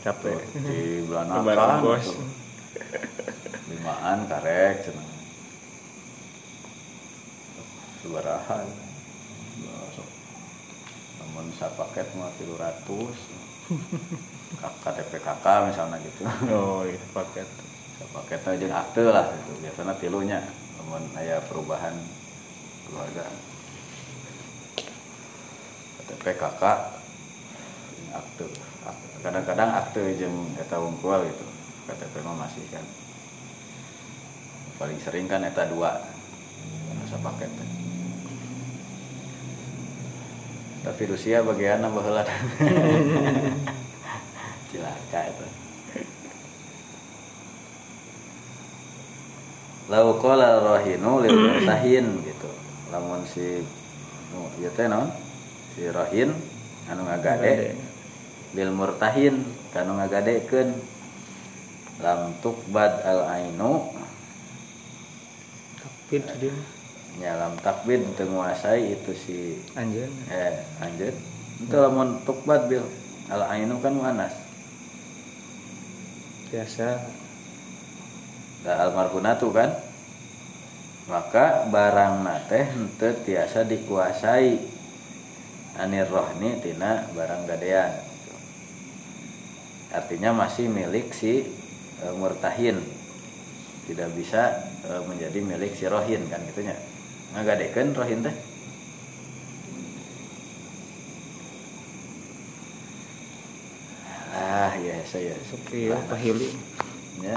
capek. Di belanakan <laughs> bos limaan karek cenah. Sebaraha sok. Namun paket mah tilu ratus. KTP kakak misalnya gitu. Oh iya paket. Paket aja akte lah itu biasanya tilunya namun ayah perubahan keluarga. Kakak akte kadang-kadang akte jeng eta wungkul gitu. KTP mah masih kan. Paling sering kan eta dua. Masa paket tapi Rusia bagian baheula <laughs> cilaka itu lau qala rahinu lil murtahin gitu. Lamun si nu ieu teh naon? Si rahin anu ngagade. Lil murtahin kanu ngagadekeun. Lam tukbad al ainu. Takbid dia. Ya lam takbid teu nguasai itu si anjeun. Eh anjeun. Itu lamun tukbad bil al ainu kan manas biasa almarhunatu kan. Maka barang nate ente tiasa dikuasai. Anir rohni tina barang gadean. Artinya masih milik si e, murtahin. Tidak bisa e, menjadi milik si rohin kan gitunya ngagadekan rohin teh. Ah ya saya. Sepi ya pahili. Ya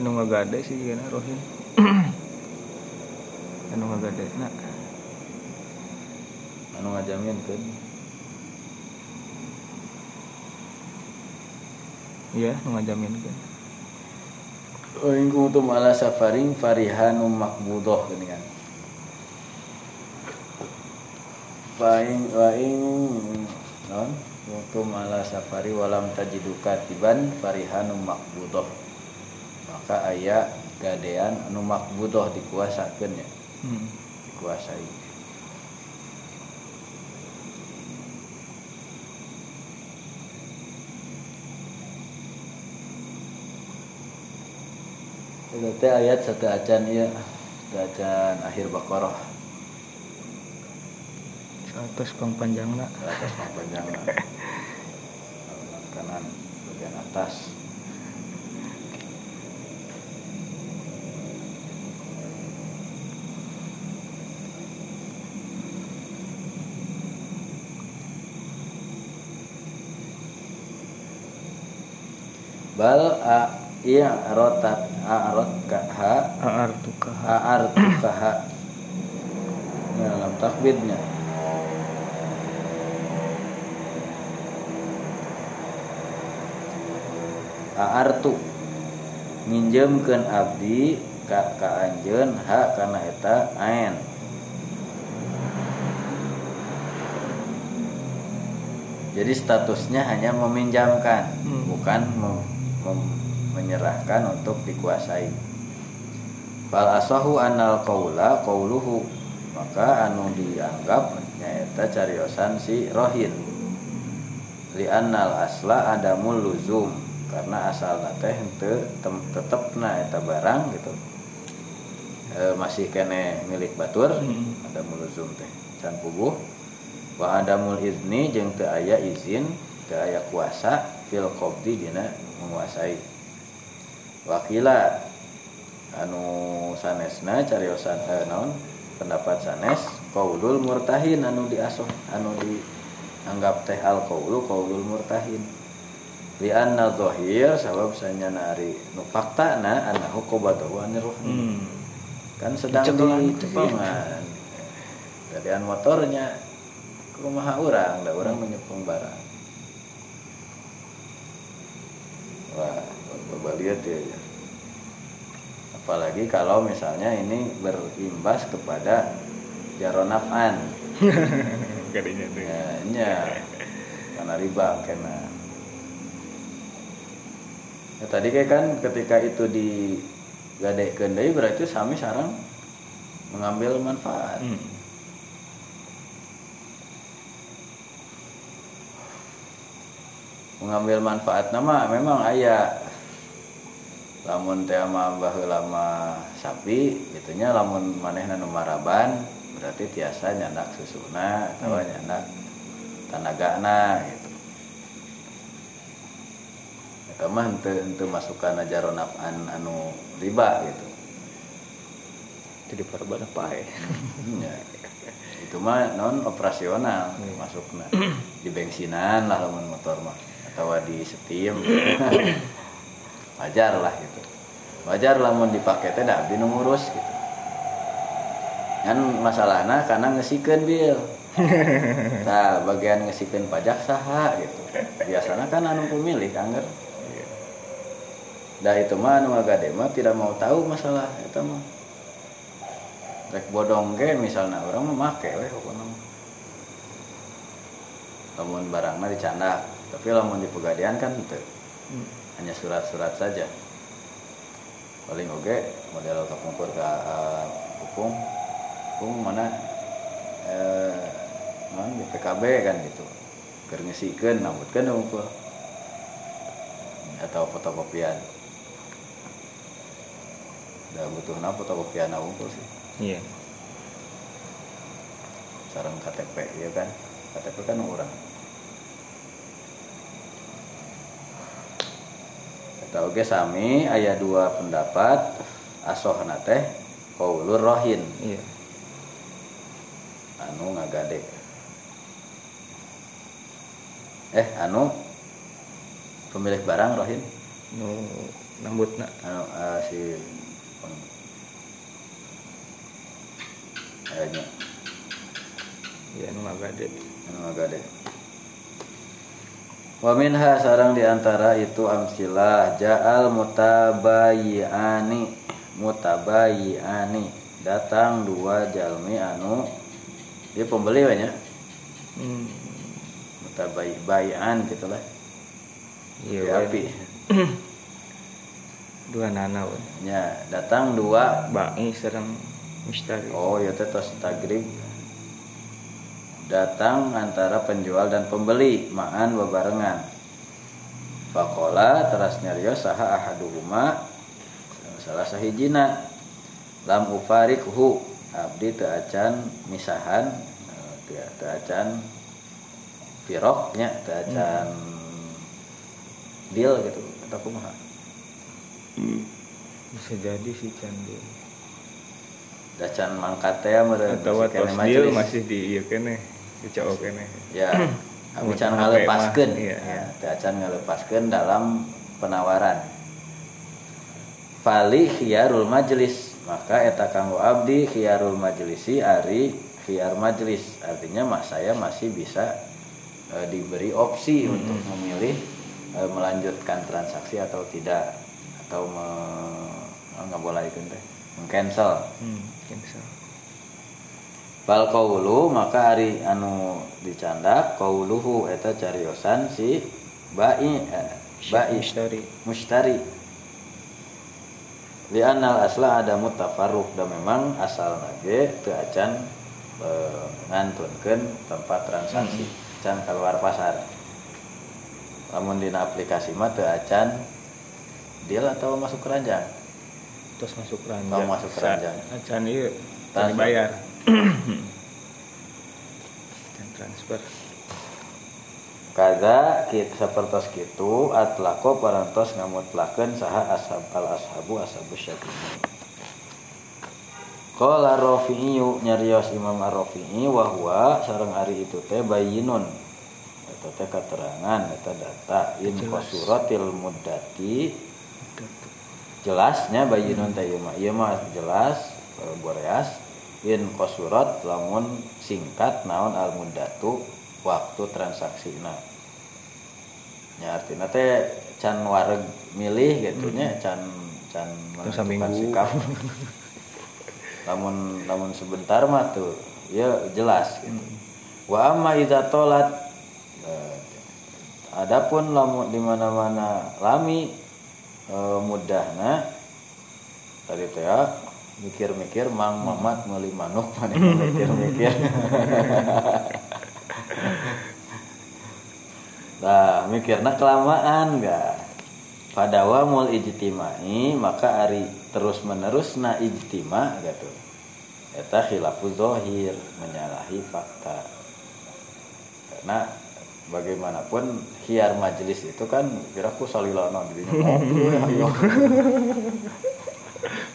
anu ngagade sih gana rohin <clears throat> anu ngagade nah anu ngajamin kan iya anu ngajamin kan Oh, kuntum ala safaring farihanum makbudoh gini kan. Waing waing non kuntum ala safari walam tajidu katiban farihanum makbudoh. Maka aya gadean anu makbudoh dikuasakeun ya, hmm. dikuasai. Itu teh ayat satu acan ya, satu acan akhir Baqarah. atas pang panjangna ke atas mah panjang lah. <laughs> Kanan bagian atas bal a iya rotat a rot ka ha aar tukah a ar ka ha. Ini dalam takbirnya. Aartu minjemkeun abdi ka ka anjeun ha kana eta ain Jadi statusnya hanya meminjamkan, Hmm. bukan mem- menyerahkan untuk dikuasai. Fal asahu anal qaula qauluhu maka anu dianggap nyaeta cariosan si rohin li annal asla adamul luzum karena asal teh henteu tem- tetepna eta barang gitu e, masih kene milik batur Hmm. adamul luzum teh can puguh wa adamul izni jeung teu aya izin teu aya kuasa fil qabdi dina menguasai. Wakila anu sanesna cariosan eh, naon? Pendapat sanes qaulul murtahin anu diasuh anu dianggap teh al qaulu qaulul murtahin. Li anna dhahir sabab sanya nari nu faktana annahu qabadahu anir hmm. kan sedang di teh. cepengan jadian motornya kumaha urang da urang menyepeng barang wah berbaliat ya ya. apalagi kalau misalnya ini berimbas kepada jaronafan tuh <laughs> ya, nya karena riba kena ya, tadi kayak kan ketika itu di gade deui berarti sami sarang mengambil manfaat hmm. Mengambil manfaat. Nama memang ayah lamun teh mah baheula mah sapi gitunya lamun manehna nu maraban berarti tiasa nyandak susuna atau Hmm. nyandak tanagana gitu. Eta mah henteu henteu masukan jaron an anu riba gitu. Jadi perban apa ya Ya. itu mah non operasional Hmm. masukna. Di bensinan lah lamun motor mah atau di setim. Wajar lah gitu. Wajar lamun dipakai teh abdi nu ngurus gitu. Kan masalahna karena ngesikeun bil. <laughs> Nah bagian ngesikeun pajak saha gitu. Biasanya kan anu pemilih kangger. Dah itu mah anu ngagade mah tidak mau tahu masalah itu mah. Rek bodong ge misalnya orang mah make we pokokna mah. lamun barangna dicandak tapi lamun di pegadian kan teu Hmm. hanya surat-surat saja. Paling oge model kapungkur ke uh, hukum. Hukum mana? Eh mana? Di PKB kan gitu. Keur ngesikeun nambutkeun hukum atau fotokopian. Da butuhna fotokopian unggul sih? Iya. Sarang KTP ya kan? KTP kan orang Eta oge sami aya dua pendapat asohna teh qaulur rohin. Iya. Anu ngagade. Eh anu pemilik barang rohin? Nu nambutna. Anu ah, si kayaknya ya nu ngagade. Anu agak deh Wa minha sarang di antara itu amsilah ja'al mutabayyi'ani mutabayyi'ani datang dua jalmi anu dia pembeli banyak hmm. mutabayyi'an gitu lah iya Di we. api <clears throat> dua nana we. nya datang dua bangi serang mistari oh ya teh tos tagrib datang antara penjual dan pembeli ma'an bebarengan Fakola teras nyarios saha ahaduhuma? Salah sahijina. Lam ufarikhu. Abdi teu acan misahan. Teu acan firoknya teu acan deal gitu. Atau kumaha bisa jadi sih candi dacan mangkat teh meureun atau si deal masih di iya kene kene ya kami Mun can HP ngalepaskeun. Mah, iya, ya iya. teu acan ngalepaskeun dalam penawaran. Fali khiyarul majlis. Maka eta kanggo abdi khiyarul majlisi ari khiyar majlis. Artinya mas saya masih bisa e, diberi opsi Hmm. untuk memilih e, melanjutkan transaksi atau tidak. Atau me, oh, nggak boleh itu teh mengcancel. Hmm cancel Bal kaulu maka ari anu dicandak kauluhu eta cariosan si bai eh, bai. Mistari mustari li anal asla ada mutafarruq dan memang asal nage teu acan e, ngantunkeun tempat transaksi can keluar pasar. Lamun dina aplikasi mah teu acan deal atau masuk keranjang? Terus masuk keranjang. Oh, masuk keranjang. Acan iya tadi bayar dan transfer. Kada kita sapertos kitu atlaqo parantos ngamutlakeun saha ashab al ashabu ashabu syafi'i. Qala Rafi'i nyarios Imam Ar-Rafi'i wa huwa sareng ari itu teh bayyinun. Eta teh katerangan eta data. In qasuratil muddati. Jelasnya bayyinun teh ieu mah. Ieu mah jelas eh, boreas in qasurat lamun singkat naon al muddatu waktu transaksi nah ya artinya teh can wareg milih gitu nya can can menentukan sikap. <laughs> Lamun lamun sebentar mah tuh ya jelas gitu. Wa amma idza tolat eh, adapun lamun di mana-mana lami eh, mudahna tadi teh ya mikir-mikir mang mamat meuli manuk <laughs> mana mikir-mikir <laughs> Nah, mikirna kelamaan enggak. Pada wamul ijtimai maka ari terus menerus na ijtima gitu. Eta khilafu zohir menyalahi fakta. Karena bagaimanapun khiar majelis itu kan kiraku salilono dirinya ngopi <laughs> we, ayo.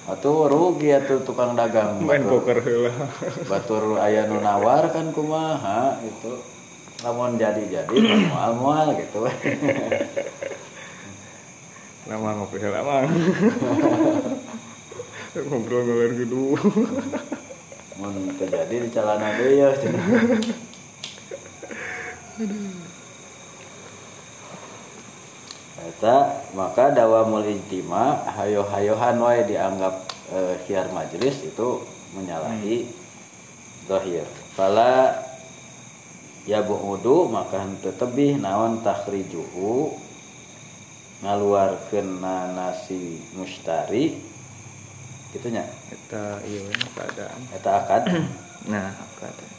Atuh rugi atuh tukang dagang. Main batur- poker heula. batur aya nu nawar kan kumaha gitu lamun jadi-jadi <clears throat> mual-mual gitu. <laughs> Lama ngopi heula mah. <laughs> Ngobrol ngalir gitu. Mun terjadi di calana deui ya. <laughs> Cenah. Eta maka dawamul ijtima hayo-hayohan wae dianggap eh, khiar majelis itu menyalahi zahir. Fala ya bu'udu maka henteu tebih naon takhrijuhu ngaluarkeun nasi mustari gitunya eta iya we, keadaan. Eta akad. Nah akad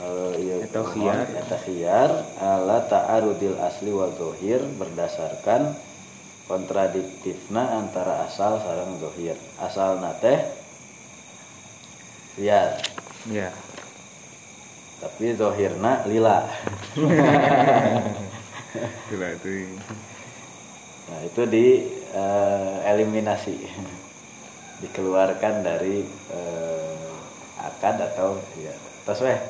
Eh, iya, Eta mohon, khiyar. eta khiyar. Ala ta'arudil asli wa zohir berdasarkan kontradiktifna antara asal sareng zohir. Asal teh khiyar. Ya tapi zohirna lila. <laughs> Gila itu. Nah itu di eh, eliminasi. Dikeluarkan dari eh, akad atau ya terus weh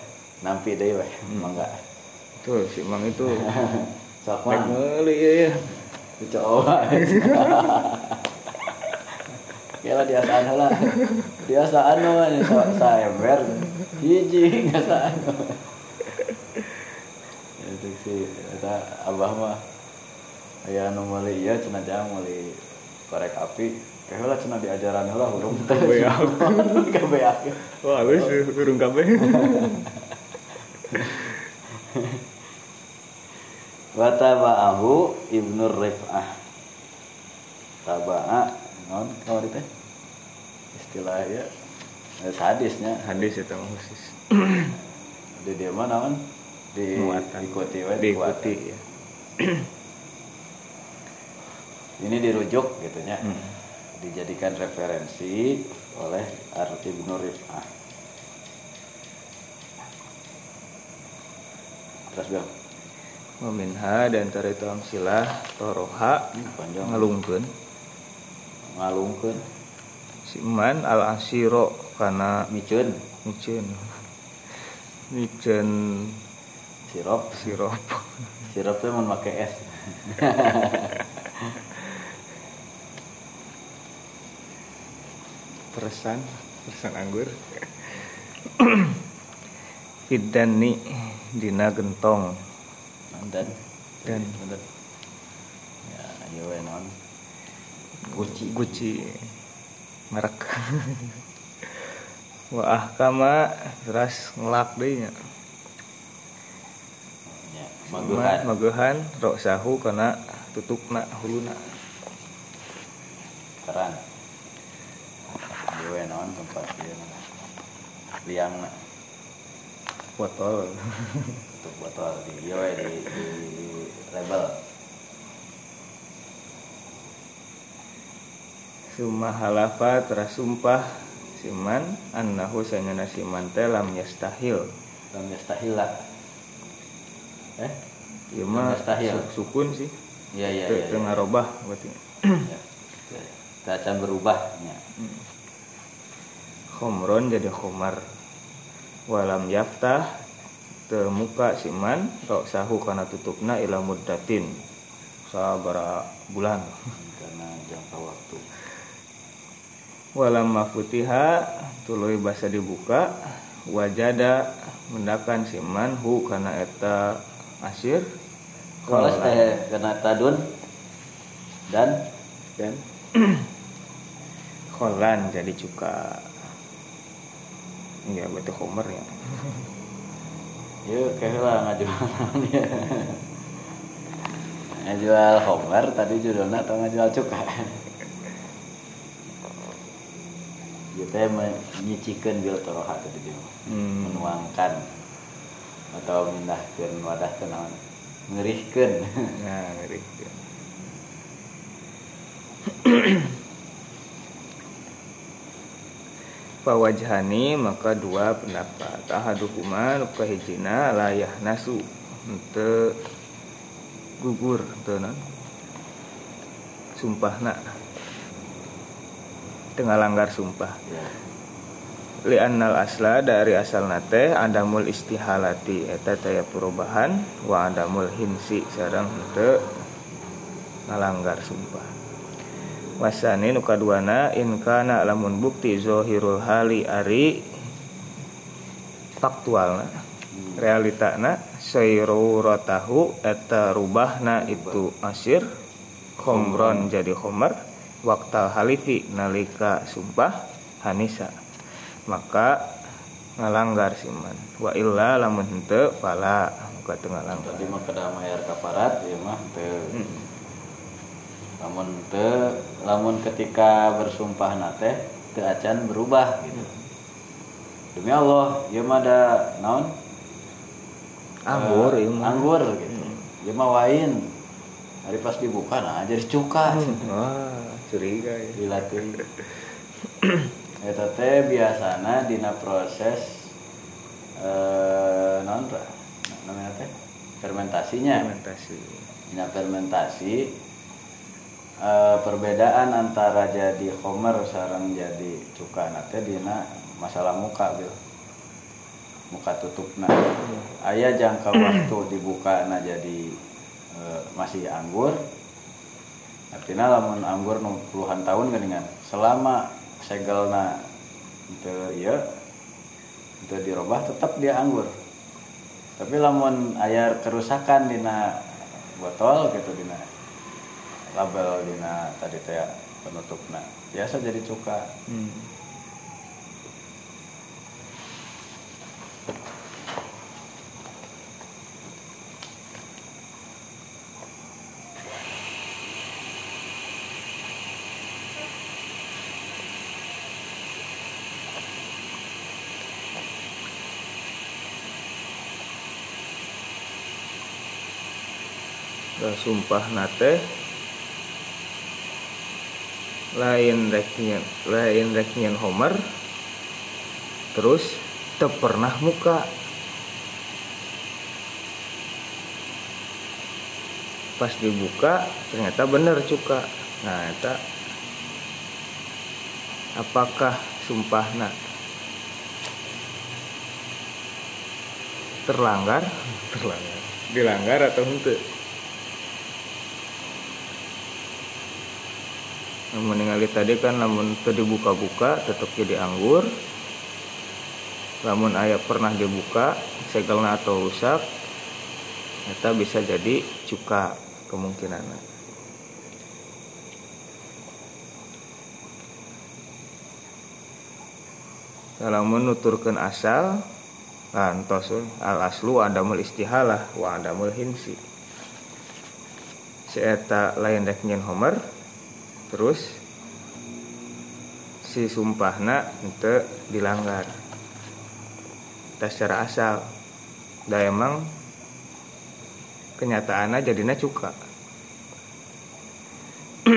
nampi deh weh. Hmm. <laughs> mangga. Tuh si mang itu. <laughs> Sok naik mah meuli <laughs> ya ya dicoba Kira biasaan lah. Biasaan mah sa, sa ember hiji biasaan itu sih kita abah mah. Aya anu meuli ieu cenah jang meuli korek api. Kayak lah cenah diajaran lah urung. Teh Kabeak. kabeak wah halus urung kabeh <laughs> wa taba'ahu ibnu rif'ah. Taba'a non kalau teh istilahnya eh, hadisnya. Hadis itu khusus. <clears throat> Di dia mah naon? Di Muatan. ikuti we diikuti ya <clears throat> ini dirujuk gitu nya. Hmm. dijadikan referensi oleh Ar Ibnu Rif'ah terus bilang. Waminha dan antara itu amsilah toroha hmm, panjang. ngalungkeun. Ngalungkeun. Si eman al asiro karena micun micen. Micen. Sirup sirop. Sirupnya mau pakai es. <laughs> Peresan peresan anggur. <clears throat> Fidani dina gentong. Dan Dan. Bener. ya ayo we non. Guci guci merek. <laughs> Wah kama teras ngelak nya. Ya maguhan maguhan rok sahu kana tutupna huluna keran. Ayo we non tempat dia liang botol. Untuk botol di yo we, di, di, di label. Summa halafa teras sumpah siman annahu sanyana siman teh lam yastahil. Lam yastahil lah. Eh? Ieu mah Yastahil. su- sukun sih. Iya iya teu iya teu iya. ngarobah berarti. Ya. Tak akan berubah ya. khomron jadi khomar walam yaftah termuka siman rok sahu kana tutupna ila muddatin. Sabara bulan. Karena jangka waktu. Walam mafutiha tuluy basa dibuka. Wajada mendakan siman hu kana eta asir. Kalau teh kena tadun. Dan? Dan? <clears throat> Kholan jadi cuka Iya berarti khomer ya <laughs> yuk kayak lah ngajual ya. <laughs> ngajual homer tadi judulnya atau ngajual cuka <laughs> kita menyicikan bil toroha tadi dia Hmm. menuangkan atau mindahkan wadah ke naon ngerihkan Nah, ngeri. <coughs> Pawajhani maka dua pendapat. Ahaduhuma nuka hijina layah nasu ente gugur ente non. Sumpahna tengah langgar sumpah. Ya. li annal asla dari asal nate adamul istihalati. Eta taya perubahan wa adamul hinsi. Sareng henteu ngalanggar sumpah wasani nu kaduana in kana lamun bukti zahirul hali ari faktualna realitana sayruratahu eta rubahna itu asir khomron jadi khomar waktal halifi nalika sumpah hanisa. Maka ngalanggar siman. Wa illa lamun henteu fala. Maka teu ngalanggar. Tadi mah kada mayar kaparat ya mah teu Hmm. lamun teu lamun ketika bersumpah nate teu acan berubah gitu. Demi Allah mah ada naon? Anggur mah. anggur gitu. Ieu mah wain. Hari pas dibuka nah jadi cuka wah curiga ya. Dilatih eta teh biasana dina proses eh naon Ra? namanya teh? Fermentasinya. Fermentasi. Dina fermentasi eh, perbedaan antara jadi homer sarang jadi cuka nate dina masalah muka bil. Muka tutupna. Ayah jangka waktu dibuka na jadi eh, masih anggur. Artinya lamun anggur nu puluhan tahun kan selama segelna itu iya itu dirubah tetap dia anggur. Tapi lamun air kerusakan dina botol gitu dina label dina tadi teh penutupna biasa jadi cuka hmm. sumpah nate lain reknya lain reknya Homer terus te pernah muka. Pas dibuka ternyata bener cuka. Nah itu apakah sumpah nak terlanggar? <laughs> Terlanggar. Dilanggar atau enggak namun ningali tadi kan namun tadi buka-buka tetap jadi anggur. Namun ayah pernah dibuka segelnya atau rusak kita bisa jadi cuka kemungkinan kalau menuturkan asal lantos al aslu adamul istihalah wa adamul hinsi. Seeta lain deknyen homer terus si sumpahna itu dilanggar. Kita secara asal. Dah emang kenyataannya jadinya cuka. <clears throat>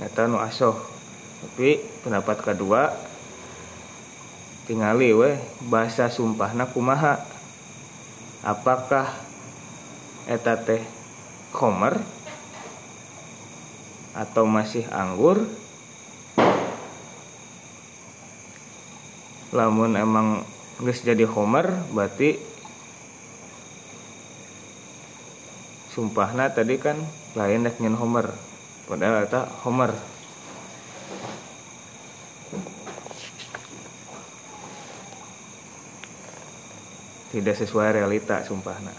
Nyata nu asoh. Tapi pendapat kedua tingali weh bahasa sumpahna kumaha? Apakah eta teh khomer atau masih anggur. Lamun emang guys jadi homer berarti sumpahna tadi kan lain dengan homer. Padahal itu homer. Tidak sesuai realita sumpahna.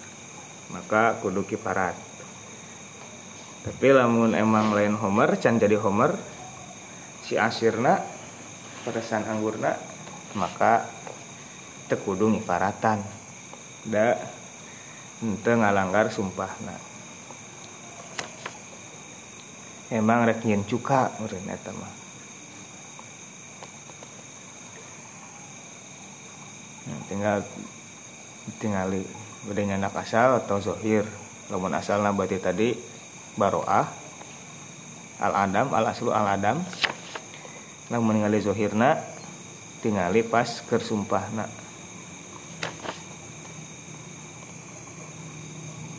Maka kudu kiparat tapi lamun emang lain Homer can jadi Homer si asirna peresan anggurna maka tekudu ngifaratan. Da ente ngalanggar sumpahna. Emang rek nyen cuka meureun eta mah. Nah, tinggal tinggali bedanya anak asal atau zohir. Lamun asalna berarti tadi baroah al adam al aslu al adam namun ningali zohirna tingali pas kersumpahna.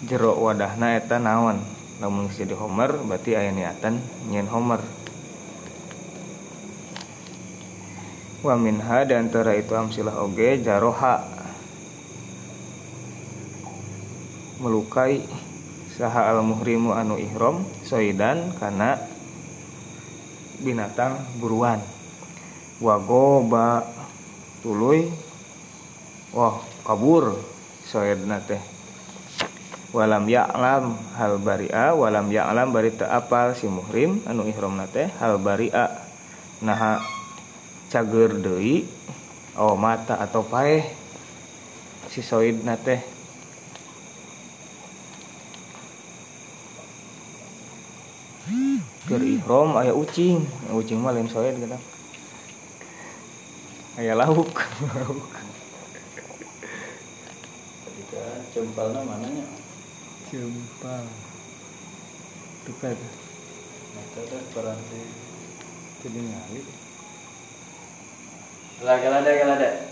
Jero wadahna eta naon? Namun jadi homer berarti ayah niatan nyen homer. Wa minha di antara itu amsilah oge jaroha. Melukai saha al muhrimu anu ihrom soidan karena binatang buruan. Wagoba tuluy wah kabur soedna teh. Walam ya'lam hal bari'a walam ya'lam bari apal si muhrim anu ihrom nate hal bari'a. Nah cager deui oh mata atau paeh si soid nate Ger ihrom aya ucing, ucing mah lain soet gitu. Aya lauk. Ketika cempalna mananya? Cempal. Dekat. Mata ada peranti. Jadi ngali. Lah kalada kalada.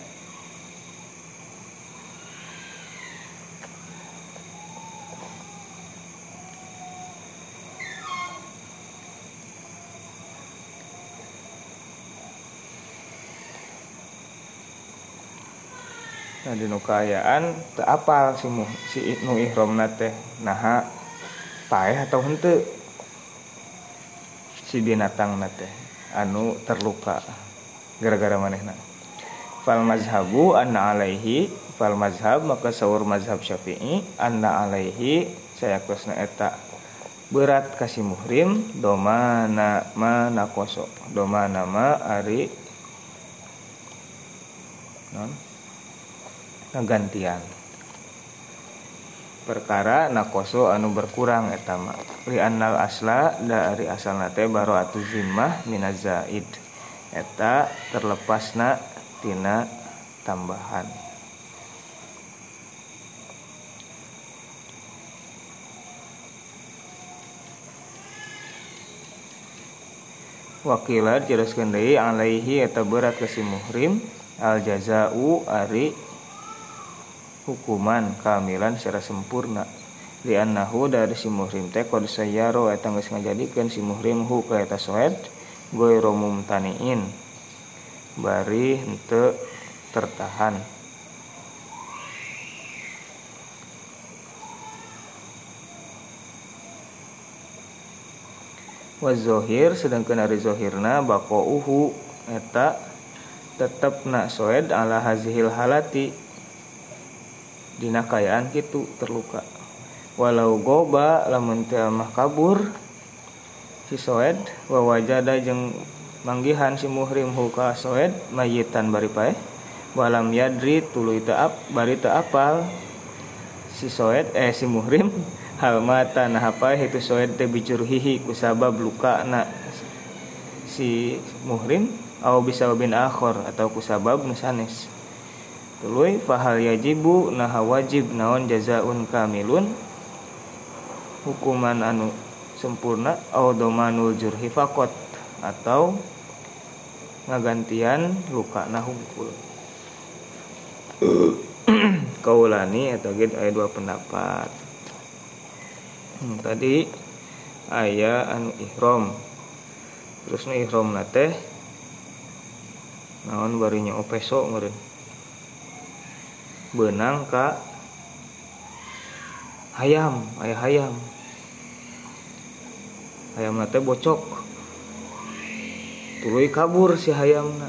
Nah, di nukayaan apal si mu, si nu ihrom nate naha paeh atau hente si binatang nate anu terluka gara-gara manehna. Fal mazhabu anna alaihi fal mazhab maka sahur mazhab syafi'i anna alaihi saya kusna eta berat kasih muhrim doma nama koso doma nama ari non gantian. Perkara nakoso anu berkurang etama li annal asla dari asal nate baru atu zimmah minazaid eta terlepasna tina tambahan. Wakilat jelaskan deui alaihi eta berat ke si muhrim al jazau ari hukuman kehamilan secara sempurna. Di annahu dari si muhrim teh kod sayaro eta geus ngajadikeun si muhrim hu ka eta soed goiro mumtaniin. Bari henteu tertahan. Wazohir sedangkan hari zohirna bako uhu eta tetap nak soed ala hazihil halati dina kayaan gitu terluka. Walau goba lamun mah kabur si soed wa wajada jeung manggihan si muhrim huka soed mayitan bari pae walam yadri tuluy ap bari teu apal. Si soed eh si muhrim <laughs> hal mata nah apa itu soed teh bicurhihi kusabab luka na si muhrim au bisa bin akhor atau kusabab nusanes tuluy fahal yajibu nah wajib naon jazaun kamilun. Hukuman anu sempurna au domanul jurhi fakot atau ngagantian luka nah hungkul <clears throat> kaulani atau gitu ayat dua pendapat. Hmm, tadi ayah anu ihrom terus nih ihrom nate naon barinya opeso ngeren benang ka hayam ayah hayam hayam nate bocok. Tuluy kabur si hayam na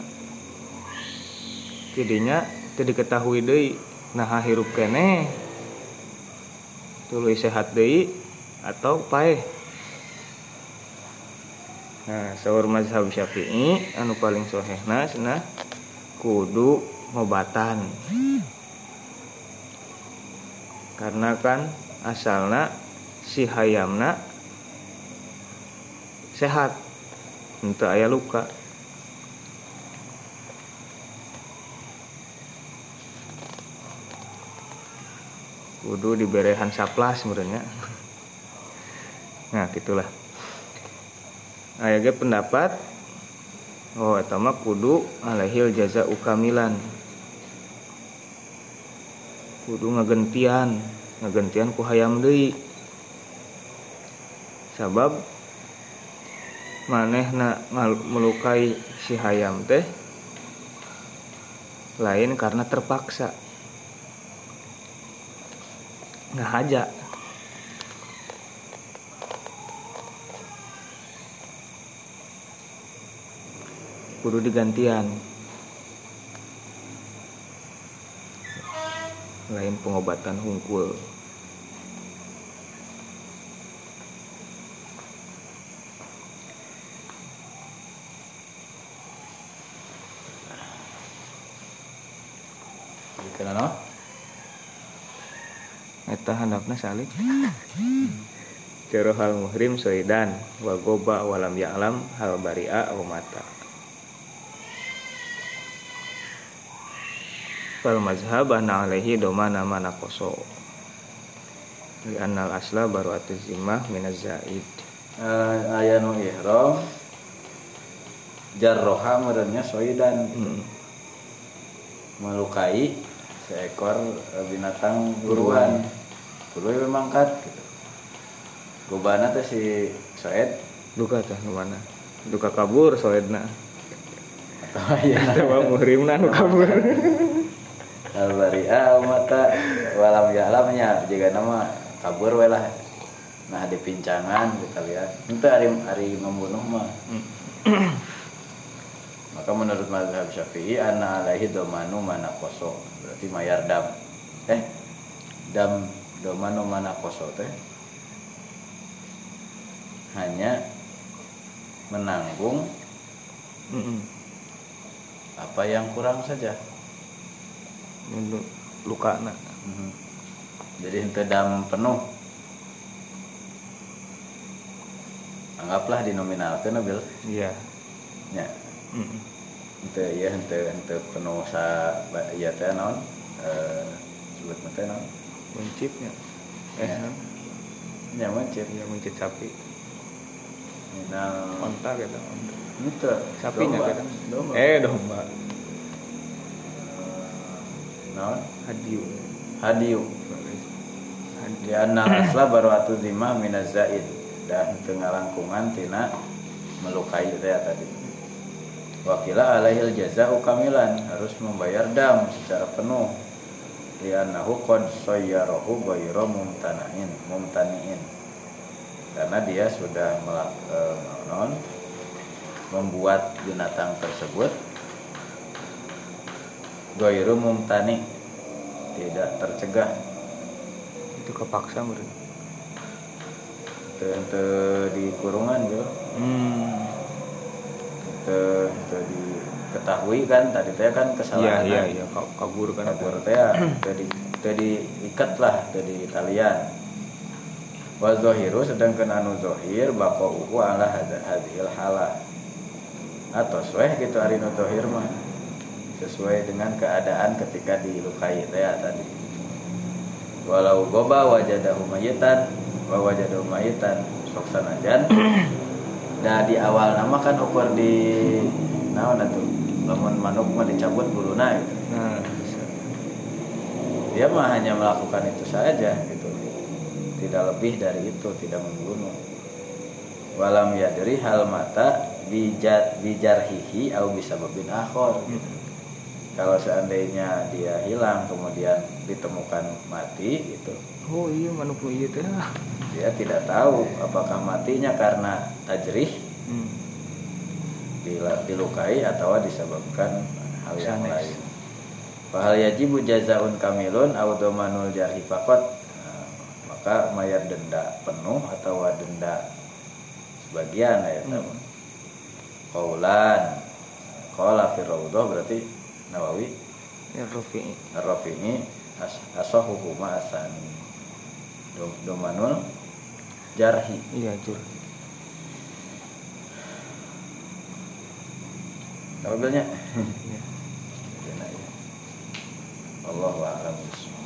tidinya tidak diketahui deh nah hirup kene. Tuluy sehat deh atau paeh. Nah sahur mazhab syafi'i anu paling sohehna nah kudu ngobatan karena kan asalna si hayamna sehat. Untuk ayah luka. Kudu diberehan saplas sebenarnya. <laughs> Nah gitulah. Ayah pendapat oh etama kudu alahil jaza ukamilan kudu ngagentian ngagentian ku hayam deui. Sabab maneh na melukai si hayam teh lain karena terpaksa. Nggak aja kudu digantian lain pengobatan hungkul Kenapa? Eta handapna salib. Cerohal muhrim soidan wa goba walam ya'lam hal bari'a wa mata. Fal mazhab ana alaihi doma nama nakoso li anal asla baru atuz zimah minaz zaid. Uh, ayanu ihram jarroha merenya soidan. Hmm. melukai seekor eh, binatang buruan bulu memang kat gitu. gobana tuh si soed. Duka teh mana duka kabur soedna. Atau ya muhrimna kabur <laughs> albaria mata walam ya alamnya jika nama kabur welah nah di pincangan kita lihat. Itu hari hari membunuh mah maka menurut mazhab syafi'i anna alaihi domanu mana koso berarti mayar dam. Eh dam domanu mana koso teh? Hanya menanggung Mm-mm. apa yang kurang saja luka nak. Mhm. jadi itu dam penuh. Anggaplah dinominalkan bil. Iya. Ya. Mm-mm. ente iya ente ente penuh sa iya teh naon? Eh sebut teh naon? Mencipnya eh Ya. nah, nya mencit ya mencit sapi. Nah onta gitu onta. itu sapinya domba. gitu eh domba naon? Hadiu hadiu di anna asla baru atu zimah minaz zaid. Dan tengah langkungan tina melukai teh tadi. Wakila alaihil jaza'u kamilan. Harus membayar dam secara penuh. Di annahu qad sayyarahu ghayra mumtanain mumtaniin. Karena dia sudah melak, eh, membuat binatang tersebut ghayru mumtani tidak tercegah. Itu kepaksa menurut Itu, itu di kurungan bro. Hmm. Itu, itu diketahui kan tadi teh kan iya kesalahan iya iya ka- kabur kan. Kabur teh itu di itu diikat lah itu di talian. Wa zahiru sedangkan anu zahir baqauhu ala hada- hadhil halah atau sesuai gitu ari nu zahir mah sesuai dengan keadaan ketika dilukai teh tadi walau goba wajadahu mayitan wa wajadahu mayitan sok sanajan Nah <clears throat> di awal nama kan ukur di naon atuh lamun manuk mah dicabut buluna gitu. nah bisa. Dia mah hanya melakukan itu saja gitu. Tidak lebih dari itu, tidak membunuh. Walam yadri hal mata bijat bijarhihi au bisa babin akhor. Mm. Kalau seandainya dia hilang kemudian ditemukan mati itu oh iya manuk nu iya teh dia tidak tahu apakah matinya karena tajrih hmm. dilukai atau disebabkan hal yang Sanes. lain. Fahal yajibu jazaun kamilun au domanul jarhi faqat. Nah, maka mayar denda penuh atau denda sebagian ya Hmm. hmm. Qaulan. Qala fi raudhah berarti Nawawi ya Rafi'i Ar-Rafi'i as asahu huma asani. Dom- Domanul jarhi. iya jur Apa bilnya? Iya. <laughs> Allah a'lam bishawab.